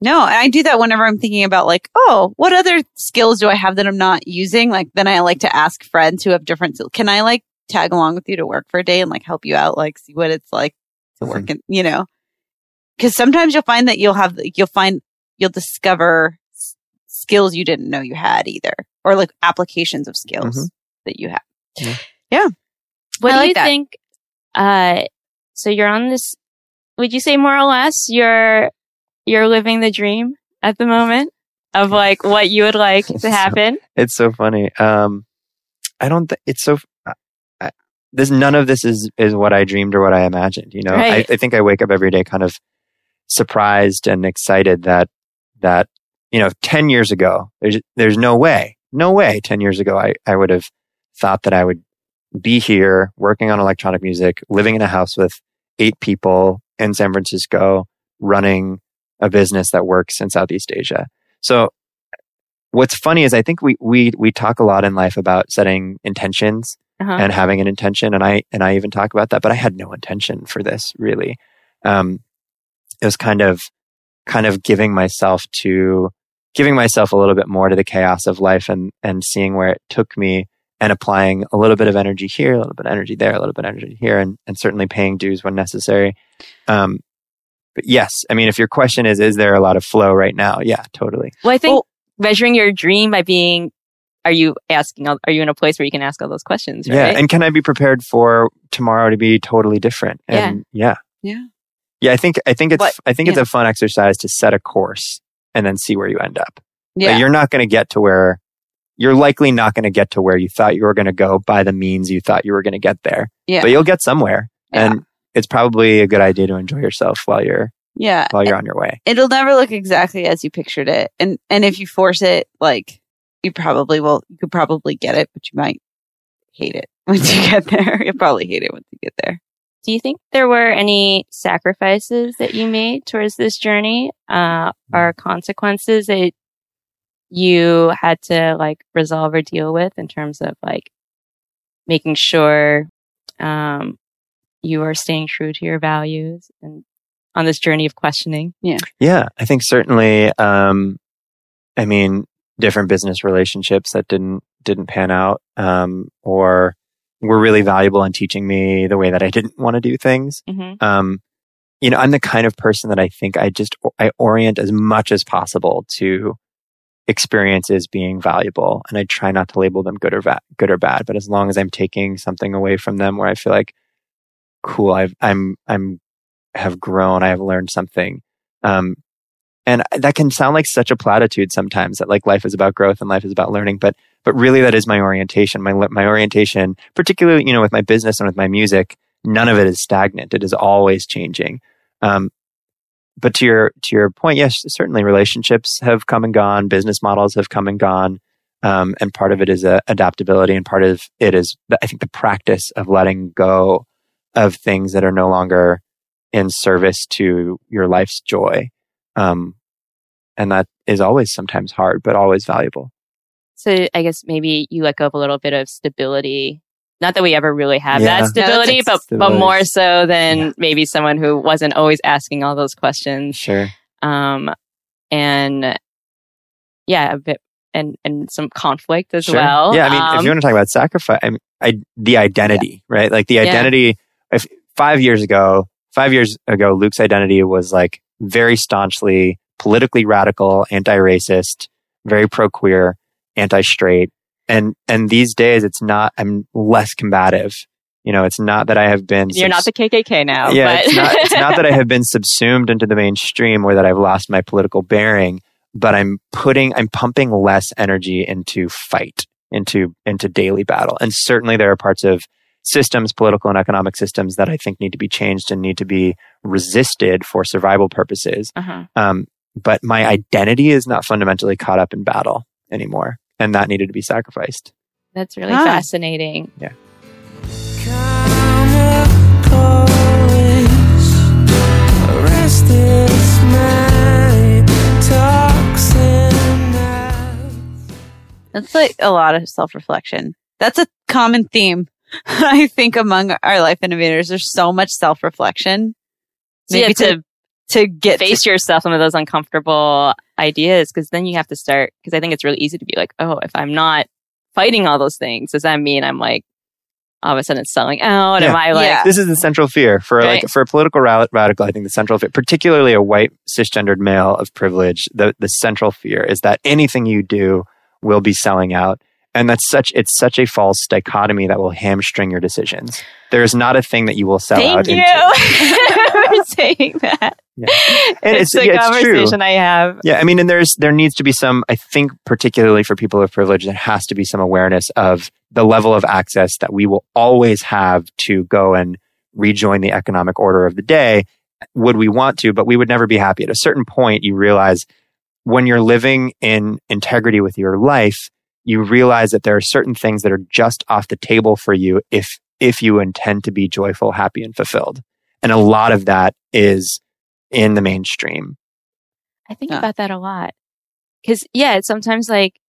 no, I do that whenever I'm thinking about like, oh, what other skills do I have that I'm not using? Like, then I like to ask friends who have different. Can I like tag along with you to work for a day and like help you out, like see what it's like to work in, you know? Because sometimes you'll find that you'll have, you'll find, you'll discover s- skills you didn't know you had either, or like applications of skills Mhm. that you have. Yeah. Yeah. what I do like you that. think uh so you're on this would you say more or less you're you're living the dream at the moment of like what you would like (laughs) to happen It's so funny. Um, I don't. Th- it's so. I, I, this none of this is is what I dreamed or what I imagined. You know, Right. I, I think I wake up every day kind of surprised and excited that that you know, ten years ago, there's there's no way, no way, ten years ago, I I would have thought that I would be here working on electronic music, living in a house with eight people in San Francisco, running a business that works in Southeast Asia. So what's funny is I think we we we talk a lot in life about setting intentions uh-huh. and having an intention and I and I even talk about that but I had no intention for this really um it was kind of kind of giving myself to giving myself a little bit more to the chaos of life and and seeing where it took me and applying a little bit of energy here a little bit of energy there a little bit of energy here and and certainly paying dues when necessary um but yes i mean if your question is is there a lot of flow right now yeah totally well i think measuring your dream by being are you asking are you in a place where you can ask all those questions right Yeah, and can I be prepared for tomorrow to be totally different? And yeah, Yeah. yeah. I think I think it's What- I think it's a fun exercise to set a course and then see where you end up. Like, Yeah. you're not going to get to where you're likely not going to get to where you thought you were going to go by the means you thought you were going to get there. Yeah. But you'll get somewhere, Yeah. and it's probably a good idea to enjoy yourself while you're yeah. while you're on your way. it'll never look exactly as you pictured it and and if you force it like you probably will you could probably get it but you might hate it (laughs) once you get there you'll probably hate it once you get there do you think there were any sacrifices that you made towards this journey uh, or consequences that you had to like resolve or deal with in terms of like making sure um, you are staying true to your values and on this journey of questioning yeah Yeah, I think certainly. Um, I mean, different business relationships that didn't didn't pan out, um, or were really valuable in teaching me the way that I didn't want to do things. mm-hmm. Um, you know, I'm the kind of person that I think I just I orient as much as possible to experiences being valuable, and I try not to label them good or bad, good or bad. But as long as I'm taking something away from them, where I feel like, cool, I've I'm I'm have grown, I have learned something. Um, and that can sound like such a platitude sometimes that like life is about growth and life is about learning, but but really that is my orientation. My my orientation, particularly you know with my business and with my music, none of it is stagnant. It is always changing. Um, but to your to your point, yes, certainly relationships have come and gone, business models have come and gone, um, and part of it is adaptability, and part of it is I think the practice of letting go of things that are no longer in service to your life's joy. Um, and that is always sometimes hard, but always valuable. So I guess maybe you let go of a little bit of stability. Not that we ever really have Yeah. that stability, but but Stability. more so than maybe someone who wasn't always asking all those questions. Sure. Um, and yeah, a bit and and some conflict as Sure. well. Yeah, I mean, if Um, you want to talk about sacrifice, I, mean, I the identity, right? Like the Yeah. identity. Five years ago, five years ago, Luke's identity was like very staunchly politically radical, anti-racist, very pro-queer, anti-straight, and and these days it's not. I'm less combative. You know, it's not that I have been. you're not the KKK now. yeah, it's not. It's not that I (laughs) have been subsumed into the mainstream or that I've lost my political bearing, but I'm putting, I'm pumping less energy into fight, into into daily battle, and certainly there are parts of systems, political and economic systems, that I think need to be changed and need to be resisted for survival purposes. Uh-huh. Um, but my identity is not fundamentally caught up in battle anymore, and that needed to be sacrificed. That's really Ah. fascinating. Yeah. That's like a lot of self reflection. That's a common theme, (laughs) I think, among our life innovators. There's so much self reflection. So you have to to get face yourself some of those uncomfortable ideas because then you have to start because I think it's really easy to be like, oh, if I'm not fighting all those things, does that mean I'm like all of a sudden selling out? Am I like this is the central fear for like for a political ra- radical? I think the central fear, particularly a white cisgendered male of privilege, the the central fear is that anything you do will be selling out, and that's such it's such a false dichotomy that will hamstring your decisions. There is not a thing that you will sell out Thank into. you (laughs) for saying that. And it's, it's- the yeah, it's conversation I have. Yeah, I mean, and there's there needs to be some. I think, particularly for people of privilege, there has to be some awareness of the level of access that we will always have to go and rejoin the economic order of the day. Would we want to? But we would never be happy. At a certain point, you realize when you're living in integrity with your life, you realize that there are certain things that are just off the table for you if if you intend to be joyful, happy, and fulfilled. And a lot of that is in the mainstream. I think about that a lot. Cause yeah, it's sometimes like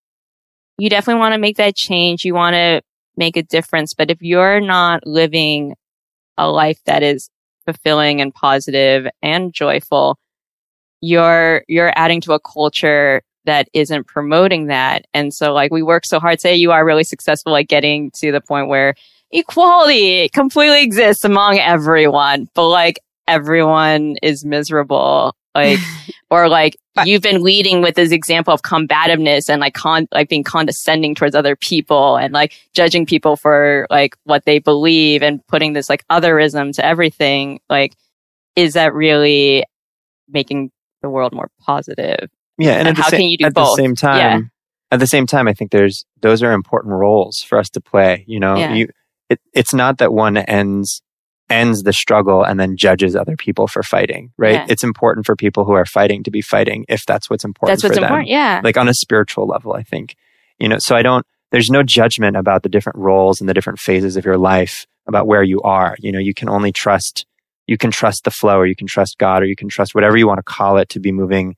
you definitely want to make that change. You want to make a difference. But if you're not living a life that is fulfilling and positive and joyful, you're, you're adding to a culture that isn't promoting that. And so like we work so hard, say you are really successful at getting to the point where equality completely exists among everyone, but like everyone is miserable. Like, (laughs) or like you've been leading with this example of combativeness and like con, like being condescending towards other people and like judging people for like what they believe and putting this like otherism to everything. Like, is that really making the world more positive? Yeah, and, at the how sa- can you do at both? the same time, Yeah. at the same time, I think there's those are important roles for us to play. You know, Yeah. you it, it's not that one ends ends the struggle and then judges other people for fighting. Right? Yeah. It's important for people who are fighting to be fighting if that's what's important. That's what's important, yeah. like on a spiritual level, I think. You know, so I don't. There's no judgment about the different roles and the different phases of your life about where you are. You know, you can only trust. You can trust the flow, or you can trust God, or you can trust whatever you want to call it to be moving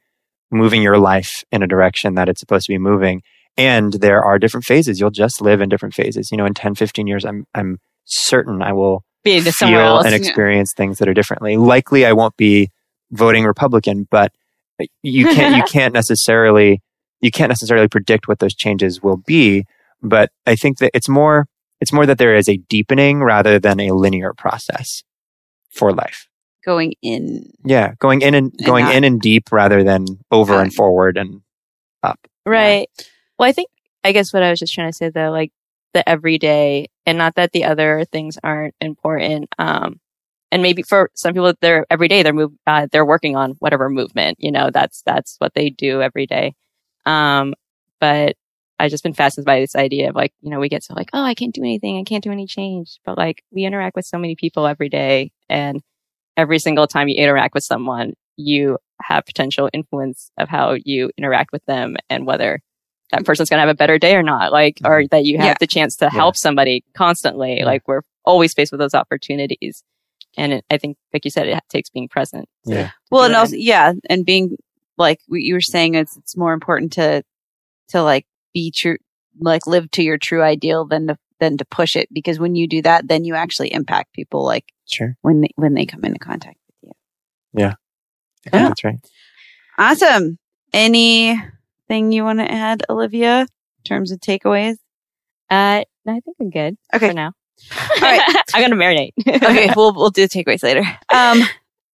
moving your life in a direction that it's supposed to be moving. And there are different phases. You'll just live in different phases. You know, in 10, 15 years, I'm, I'm certain I will Be feel else. and experience things that are differently. Likely I won't be voting Republican, but you can't, you (laughs) can't necessarily, you can't necessarily predict what those changes will be. But I think that it's more, it's more that there is a deepening rather than a linear process for life. Going in. Yeah, going in and And going not- in and deep rather than over and forward and up. Right. Well, I think, I guess what I was just trying to say though, like the everyday and not that the other things aren't important. Um, and maybe for some people, they're every day they're move, uh, they're working on whatever movement, you know, that's, that's what they do every day. Um, but I've just been fascinated by this idea of like, you know, we get so like, oh, I can't do anything. I can't do any change. But like we interact with so many people every day and every single time you interact with someone, you have potential influence of how you interact with them and whether that mm-hmm. person's going to have a better day or not. Like, or mm-hmm. that you have Yeah. the chance to help somebody constantly. Like we're always faced with those opportunities. And it, I think, like you said, it takes being present. Yeah. Well, and also, yeah, and being like what you were saying, it's it's more important to to like be true, like live to your true ideal than to than to push it because when you do that, then you actually impact people like Sure. when they when they come into contact with you. Yeah. I Yeah. that's right. Awesome. Anything you want to add, Olivia, in terms of takeaways? Uh, no, I think I'm good Okay. for now. (laughs) All right. (laughs) I'm gonna marinate. (laughs) okay, we'll we'll do the takeaways later. Um,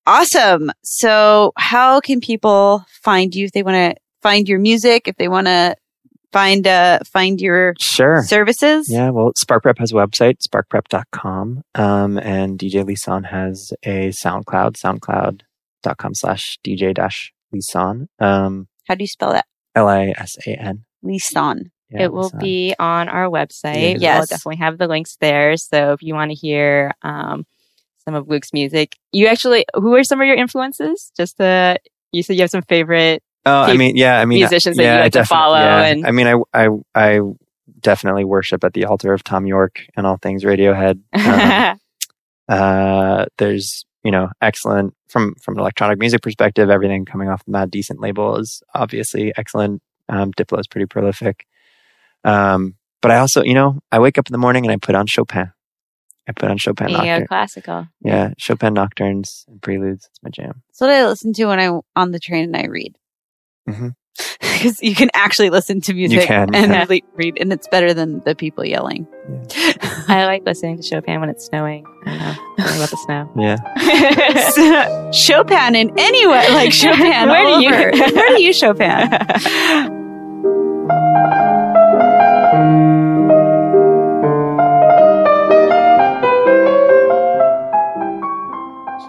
awesome. So, how can people find you if they want to find your music? If they want to find uh find your Sure. services? Yeah, well, Spark Prep has a website, sparkprep.com. Um, and DJ Lisan has a SoundCloud, soundcloud.com slash DJ dash Lisan. Um, How do you spell that? L I S A N. Lisan. Yeah, it will Lisan. be on our website. Yeah. We'll definitely have the links there. So if you want to hear um, some of Luke's music, you actually, who are some of your influences? Just uh, you said you have some favorite. Oh, I mean, yeah, I mean, musicians that you yeah, like to follow yeah. and- I mean, I, I, I definitely worship at the altar of Thom Yorke and all things Radiohead. Um, (laughs) uh, there's, you know, excellent from, from an electronic music perspective, everything coming off the Mad Decent label is obviously excellent. Um, Diplo is pretty prolific. Um, but I also, you know, I wake up in the morning and I put on Chopin. I put on Chopin yeah, classical. Yeah, Chopin Nocturnes and Preludes. It's my jam. That's what I listen to when I'm on the train and I read. (laughs) Mhm. Because you can actually listen to music can, and can. really read, and it's better than the people yelling. I like listening to Chopin when it's snowing. I don't know about the snow. Yeah. (laughs) Chopin in any way, like Chopin. (laughs) Where all do you- over. Where do you Chopin?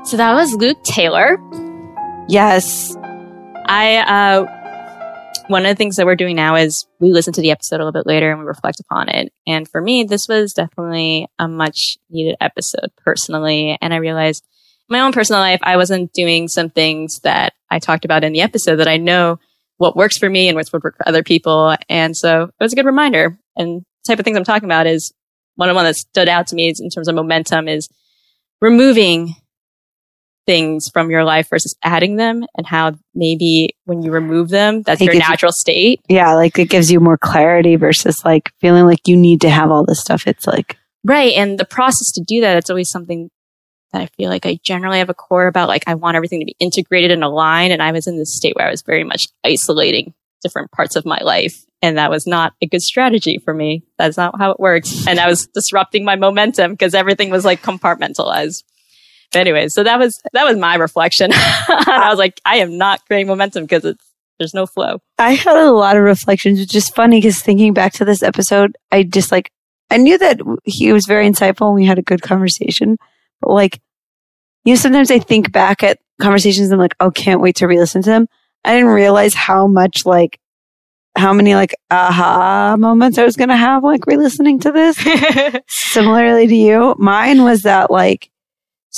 So that was Luke Taylor. yes. I uh one of the things that we're doing now is we listen to the episode a little bit later and we reflect upon it. And for me, this was definitely a much needed episode personally. And I realized my own personal life, I wasn't doing some things that I talked about in the episode that I know what works for me and what's would work for other people. And so it was a good reminder. And the type of things I'm talking about is one of one that stood out to me in terms of momentum is removing things from your life versus adding them and how maybe when you remove them, that's It your gives you- natural state. Yeah, like it gives you more clarity versus like feeling like you need to have all this stuff. It's like, Right. And the process to do that, it's always something that I feel like I generally have a core about. Like I want everything to be integrated and aligned. And I was in this state where I was very much isolating different parts of my life. And that was not a good strategy for me. That's not how it works. And I was disrupting my momentum because everything was like compartmentalized. But anyway, so that was, that was my reflection. (laughs) I was like, I am not creating momentum because it's, there's no flow. I had a lot of reflections, which is funny because thinking back to this episode, I just like, I knew that he was very insightful and we had a good conversation. But like, you know, sometimes I think back at conversations and I'm like, oh, can't wait to re listen to them. I didn't realize how much like, how many like aha moments I was going to have like re listening to this. (laughs) Similarly to you, mine was that like,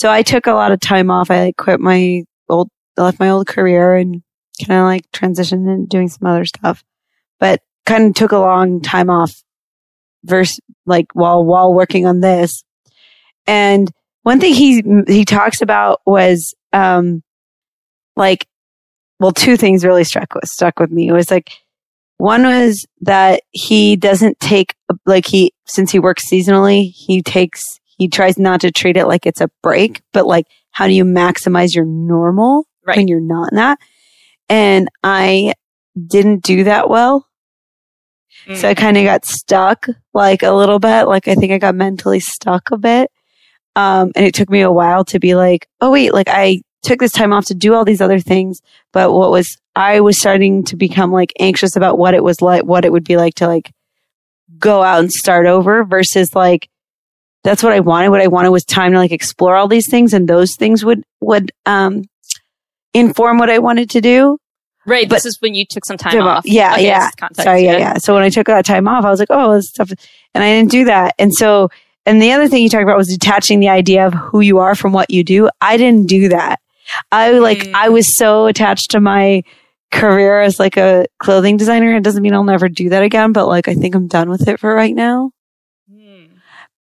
so I took a lot of time off. I like quit my old, left my old career and kind of like transitioned into doing some other stuff, but kind of took a long time off versus like while, while working on this. And one thing he, he talks about was, um, like, well, two things really struck stuck with me. It was like, one was that he doesn't take, like he, since he works seasonally, he takes, he tries not to treat it like it's a break, but like, how do you maximize your normal Right. when you're not in that? And I didn't do that well. So I kind of got stuck like a little bit. Like I think I got mentally stuck a bit. Um, and it took me a while to be like, oh wait, like I took this time off to do all these other things. But what was, I was starting to become like anxious about what it was like, what it would be like to like go out and start over versus like, that's what I wanted. What I wanted was time to like explore all these things and those things would, would, um, inform what I wanted to do. Right. But- this is when you took some time off. Yeah, Okay, yeah. context, Sorry, yeah, yeah. So when I took that time off, I was like, oh, this stuff, and I didn't do that. And so, and the other thing you talked about was detaching the idea of who you are from what you do. I didn't do that. I like, Mm. I was so attached to my career as like a clothing designer. It doesn't mean I'll never do that again, but like, I think I'm done with it for right now.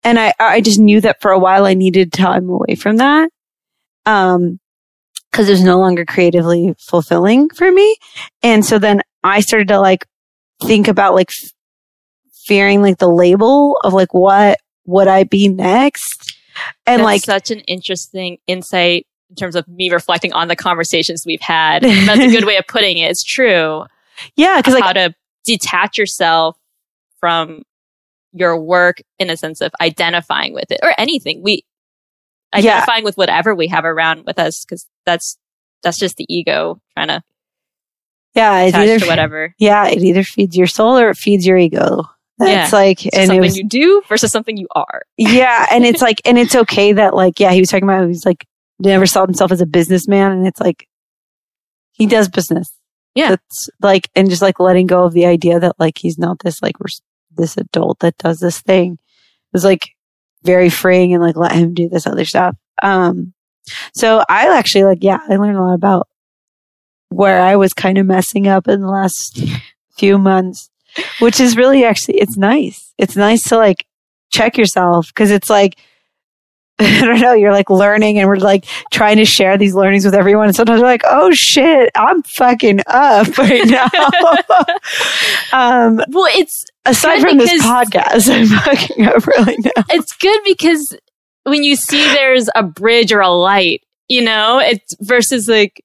And I, I just knew that for a while I needed time away from that. Um, cause it was no longer creatively fulfilling for me. And so then I started to like think about like f- fearing like the label of like what would I be next? And That's like, such an interesting insight in terms of me reflecting on the conversations we've had. That's a good (laughs) way of putting it. It's true. yeah, cause like, how to detach yourself from your work in a sense of identifying with it or anything. We Yeah. identifying with whatever we have around with us because that's that's just the ego trying to yeah, it either, whatever. yeah, it either feeds your soul or it feeds your ego. it's Yeah. like, So and something was, you do versus something you are. yeah, and it's like, and it's okay that like, yeah, he was talking about, he's like, never saw himself as a businessman, and it's like, he does business. Yeah. That's like, and just like letting go of the idea that like he's not this like res- this adult that does this thing It was like very freeing and like let him do this other stuff. Um, so I actually like, yeah, I learned a lot about where I was kind of messing up in the last few months, which is really actually, it's nice. It's nice to like check yourself because it's like, (laughs) I don't know, you're like learning and we're like trying to share these learnings with everyone. And sometimes we're like, oh shit, I'm fucking up (laughs) right now. (laughs) um, well, it's aside from this podcast, I'm fucking up really now. it's good because when you see there's a bridge or a light, you know, it's versus like,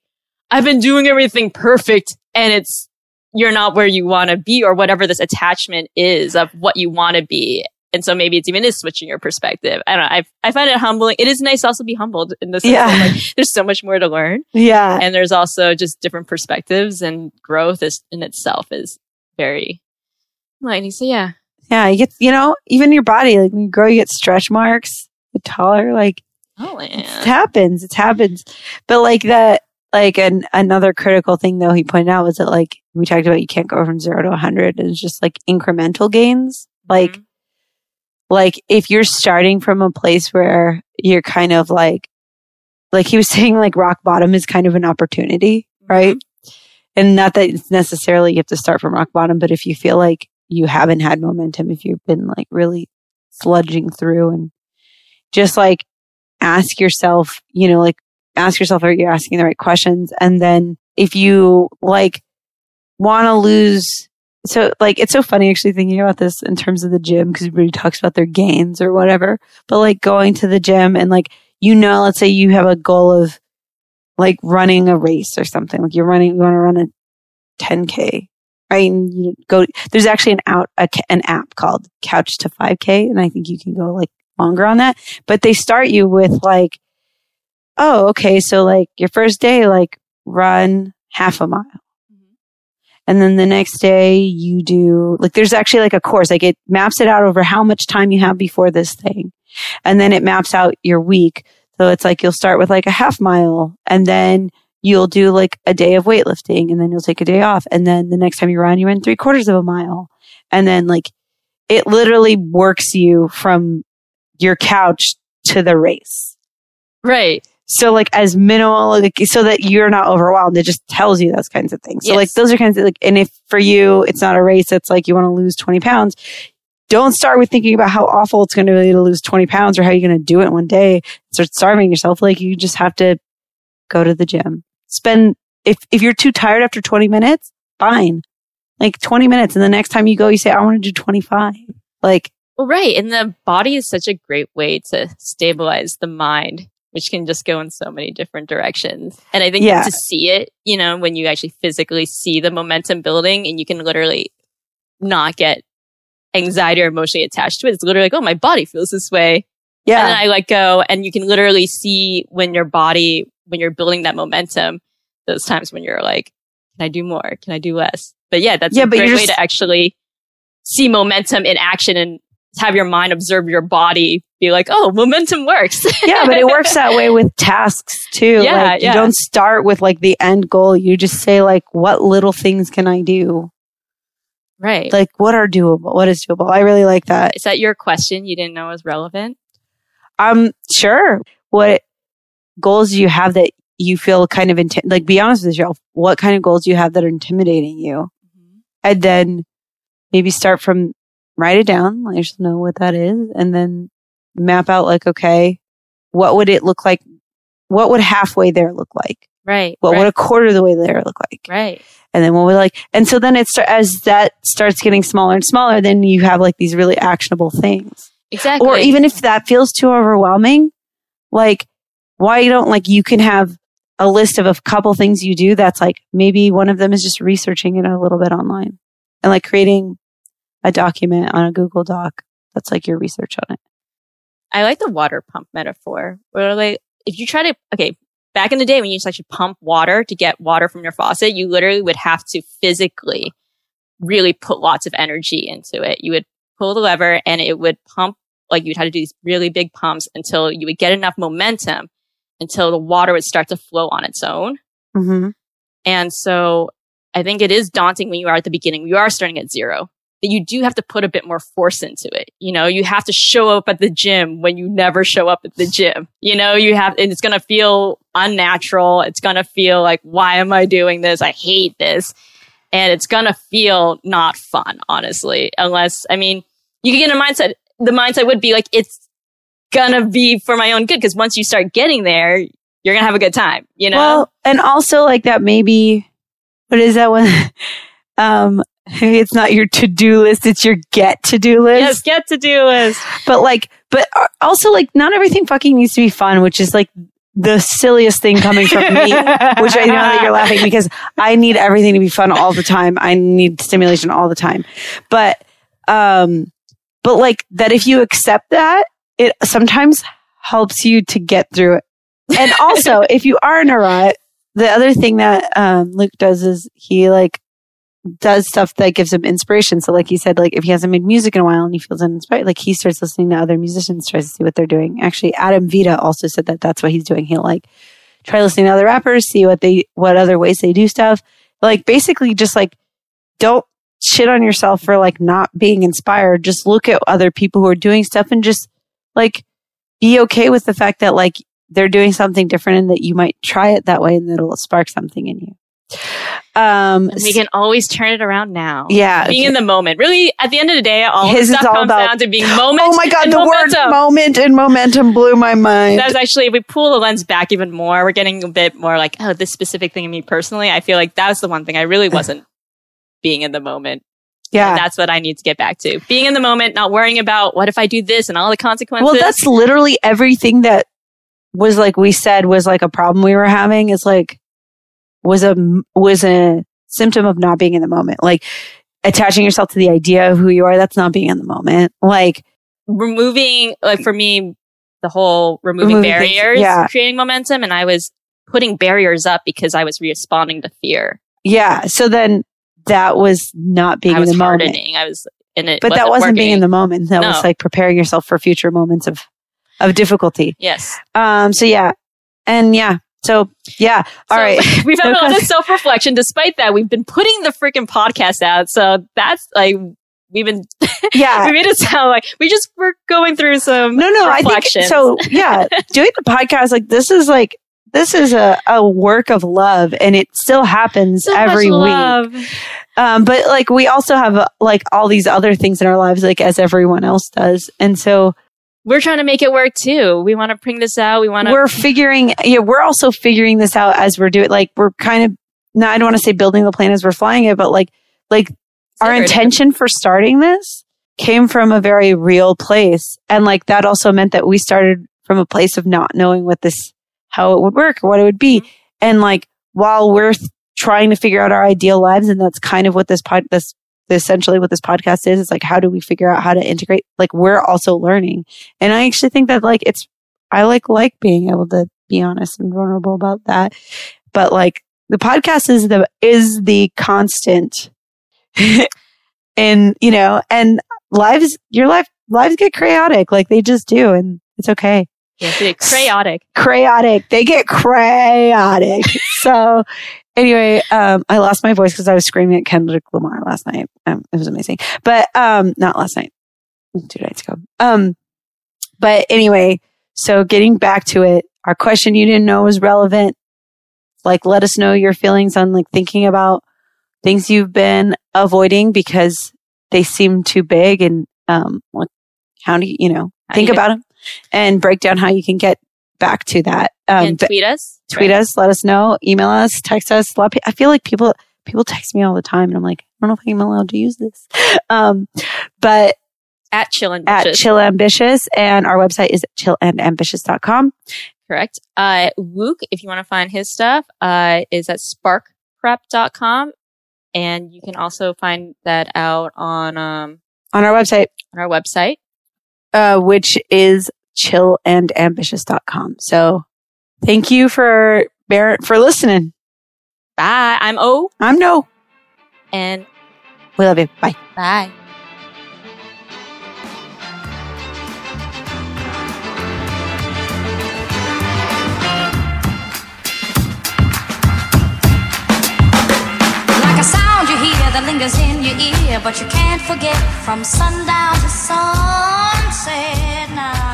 I've been doing everything perfect and it's, you're not where you want to be or whatever this attachment is of what you want to be. And so maybe it's even is switching your perspective. I don't know. I, I find it humbling. It is nice to also be humbled in this. Yeah. like, there's so much more to learn. Yeah. And there's also just different perspectives and growth is in itself is very enlightening. So yeah. Yeah. You get, you know, even your body, like when you grow, you get stretch marks, get taller, like Oh, it happens. It happens. But like that, like an, another critical thing though he pointed out was that like we talked about you can't go from zero to a hundred and it's just like incremental gains. Like, mm-hmm. Like if you're starting from a place where you're kind of like, like he was (laughs) saying, like rock bottom is kind of an opportunity, mm-hmm. right? And not that it's necessarily you have to start from rock bottom, but if you feel like you haven't had momentum, if you've been like really sludging through and just like ask yourself, you know, like ask yourself, are you asking the right questions? And then if you like want to lose, so like it's so funny actually thinking about this in terms of the gym because everybody talks about their gains or whatever, but like going to the gym and like, you know, let's say you have a goal of like running a race or something, like you're running, you want to run a 10K. Right. And you go, there's actually an out, a, an app called Couch to 5K. And I think you can go like longer on that, but they start you with like, oh, okay. So like your first day, like run half a mile. And then the next day you do like there's actually like a course, like it maps it out over how much time you have before this thing. And then it maps out your week. So it's like you'll start with like a half mile and then you'll do like a day of weightlifting and then you'll take a day off. And then the next time you run, you run three quarters of a mile. And then like it literally works you from your couch to the race. Right. So like as minimal, like so that you're not overwhelmed. It just tells you those kinds of things. So like those are kinds of like, and if for you it's not a race, it's like you want to lose 20 pounds. Don't start with thinking about how awful it's going to be to lose 20 pounds or how you're going to do it one day. Start starving yourself. Like you just have to go to the gym. Spend, if, if you're too tired after 20 minutes, fine. Like 20 minutes. And the next time you go, you say, I want to do 25. Like, Well, right. And the body is such a great way to stabilize the mind, which can just go in so many different directions. And I think Yeah. to see it, you know, when you actually physically see the momentum building and you can literally not get anxiety or emotionally attached to it, it's literally like, oh, my body feels this way. yeah. And then I let go and you can literally see when your body, when you're building that momentum, those times when you're like, can I do more? Can I do less? But yeah, that's Yeah, a but great way to actually see momentum in action and have your mind observe your body, be like, oh, momentum works. (laughs) yeah, but it works that way with tasks too. Yeah, like, yeah. You don't start with like the end goal. You just say like, what little things can I do? right. Like, what are doable? What is doable? I really like that. Is that your question you didn't know was relevant? Um, sure. What goals do you have that you feel kind of inti- like? Be honest with yourself. What kind of goals do you have that are intimidating you? And then maybe start from write it down. Let yourself know what that is, and then map out like, okay, what would it look like what would halfway there look like? Right. What right, would a quarter of the way there look like? right. And then what would like, and so then it's as that starts getting smaller and smaller, then you have like these really actionable things. Exactly. Or even if that feels too overwhelming, like why you don't like you can have a list of a couple things you do that's like maybe one of them is just researching it a little bit online and like creating a document on a Google Doc that's like your research on it. I like the water pump metaphor. Where like if you try to okay, back in the day when you used to actually pump water to get water from your faucet, you literally would have to physically really put lots of energy into it. You would pull the lever and it would pump like you'd have to do these really big pumps until you would get enough momentum until the water would start to flow on its own. Mm-hmm. And so I think it is daunting when you are at the beginning. You are starting at zero. That you do have to put a bit more force into it. You know, you have to show up at the gym when you never show up at the gym. You know, you have, and it's going to feel unnatural. It's going to feel like, why am I doing this? I hate this. And it's going to feel not fun, honestly, unless, I mean, you can get a mindset. The mindset would be like, it's going to be for my own good. Cause once you start getting there, you're going to have a good time, you know? Well, and also like that maybe what is that one? (laughs) um (laughs) it's not your to-do list, it's your get to-do list. yes, get to do list. But like but also like not everything fucking needs to be fun, which is like the silliest thing coming from me, (laughs) which I know that you're laughing because I need everything to be fun all the time. I need stimulation all the time. But um but like that if you accept that, it sometimes helps you to get through it. And also, if you are in a rut, the other thing that um, Luke does is he like does stuff that gives him inspiration. So, like he said, like if he hasn't made music in a while and he feels uninspired, like he starts listening to other musicians, tries to see what they're doing. Actually, Adam Vita also said that that's what he's doing. He'll like try listening to other rappers, see what they, what other ways they do stuff. Like basically, just like don't shit on yourself for like not being inspired. Just look at other people who are doing stuff and just like be okay with the fact that like they're doing something different and that you might try it that way and it'll spark something in you. Um, And we can always turn it around now. Yeah. Being in the moment. Really, at the end of the day, all His stuff all comes about- down to being moment. oh my God, the momentum. word moment and momentum blew my mind. That's actually, if we pull the lens back even more, we're getting a bit more like, oh, this specific thing in me personally. I feel like that was the one thing I really wasn't being in the moment. yeah. And that's what I need to get back to. Being in the moment, not worrying about what if I do this and all the consequences. Well, that's literally everything that was like we said was like a problem we were having is like was a was a symptom of not being in the moment. Like attaching yourself to the idea of who you are, that's not being in the moment. Like removing, like for me, the whole removing, Removing things, barriers, yeah. creating momentum. And I was putting barriers up because I was responding to fear. yeah, so then that was not being I in was the moment. I was, and it But that wasn't being in the moment. That was like preparing yourself for future moments of of difficulty. Yes. Um so yeah. And yeah. So yeah. All So, right. (laughs) we've had a lot of self reflection. Despite that, we've been putting the freaking podcast out. So that's like, we've been, (laughs) Yeah. we made it sound like we just were going through some No, no, I think so. (laughs) Yeah, doing the podcast like this is like this is a, a work of love, and it still happens So every week. Um, but like we also have uh, like all these other things in our lives, like as everyone else does, and so We're trying to make it work too. We want to bring this out. We want to. we're figuring. Yeah, we're also figuring this out as we're doing. Like we're kind of. No, I don't want to say building the plane as we're flying it, but like like our intention for starting this came from a very real place. And like that also meant that we started from a place of not knowing what this, how it would work or what it would be. Mm-hmm. And like while we're th- trying to figure out our ideal lives, and that's kind of what this pod, this, essentially what this podcast is, it's like, how do we figure out how to integrate? Like we're also learning. And I actually think that like it's, I like, like being able to be honest and vulnerable about that. But like the podcast is the, is the constant (laughs) and you know and lives your life lives get chaotic like they just do and it's okay Yes, it's chaotic. chaotic they get chaotic (laughs) so anyway um i lost my voice because i was screaming at kendrick lamar last night. Um, it was amazing. But um not last night. Two nights ago. Um but anyway so getting back to it our question you didn't know was relevant. Like let us know your feelings on like thinking about things you've been avoiding because they seem too big and um like how do you you know think about them and break down how you can get back to that. and but- tweet us. Tweet Right. us, let us know, email us, text us. A lot I feel like people people text me all the time, and I'm like, I don't know if I'm allowed to use this. (laughs) Um, but At Chill and at Chill Ambitious, and our website is chillandambitious.com. Correct. Uh, Wook, if you want to find his stuff, uh, is at sparkprep.com. And you can also find that out on, um, On our website, on our website. uh, which is chillandambitious.com. So thank you for bear- for listening. Bye. I'm O. I'm No. And We love you. Bye. bye. Like a sound you hear that lingers in your ear, but you can't forget from sundown to sunset now.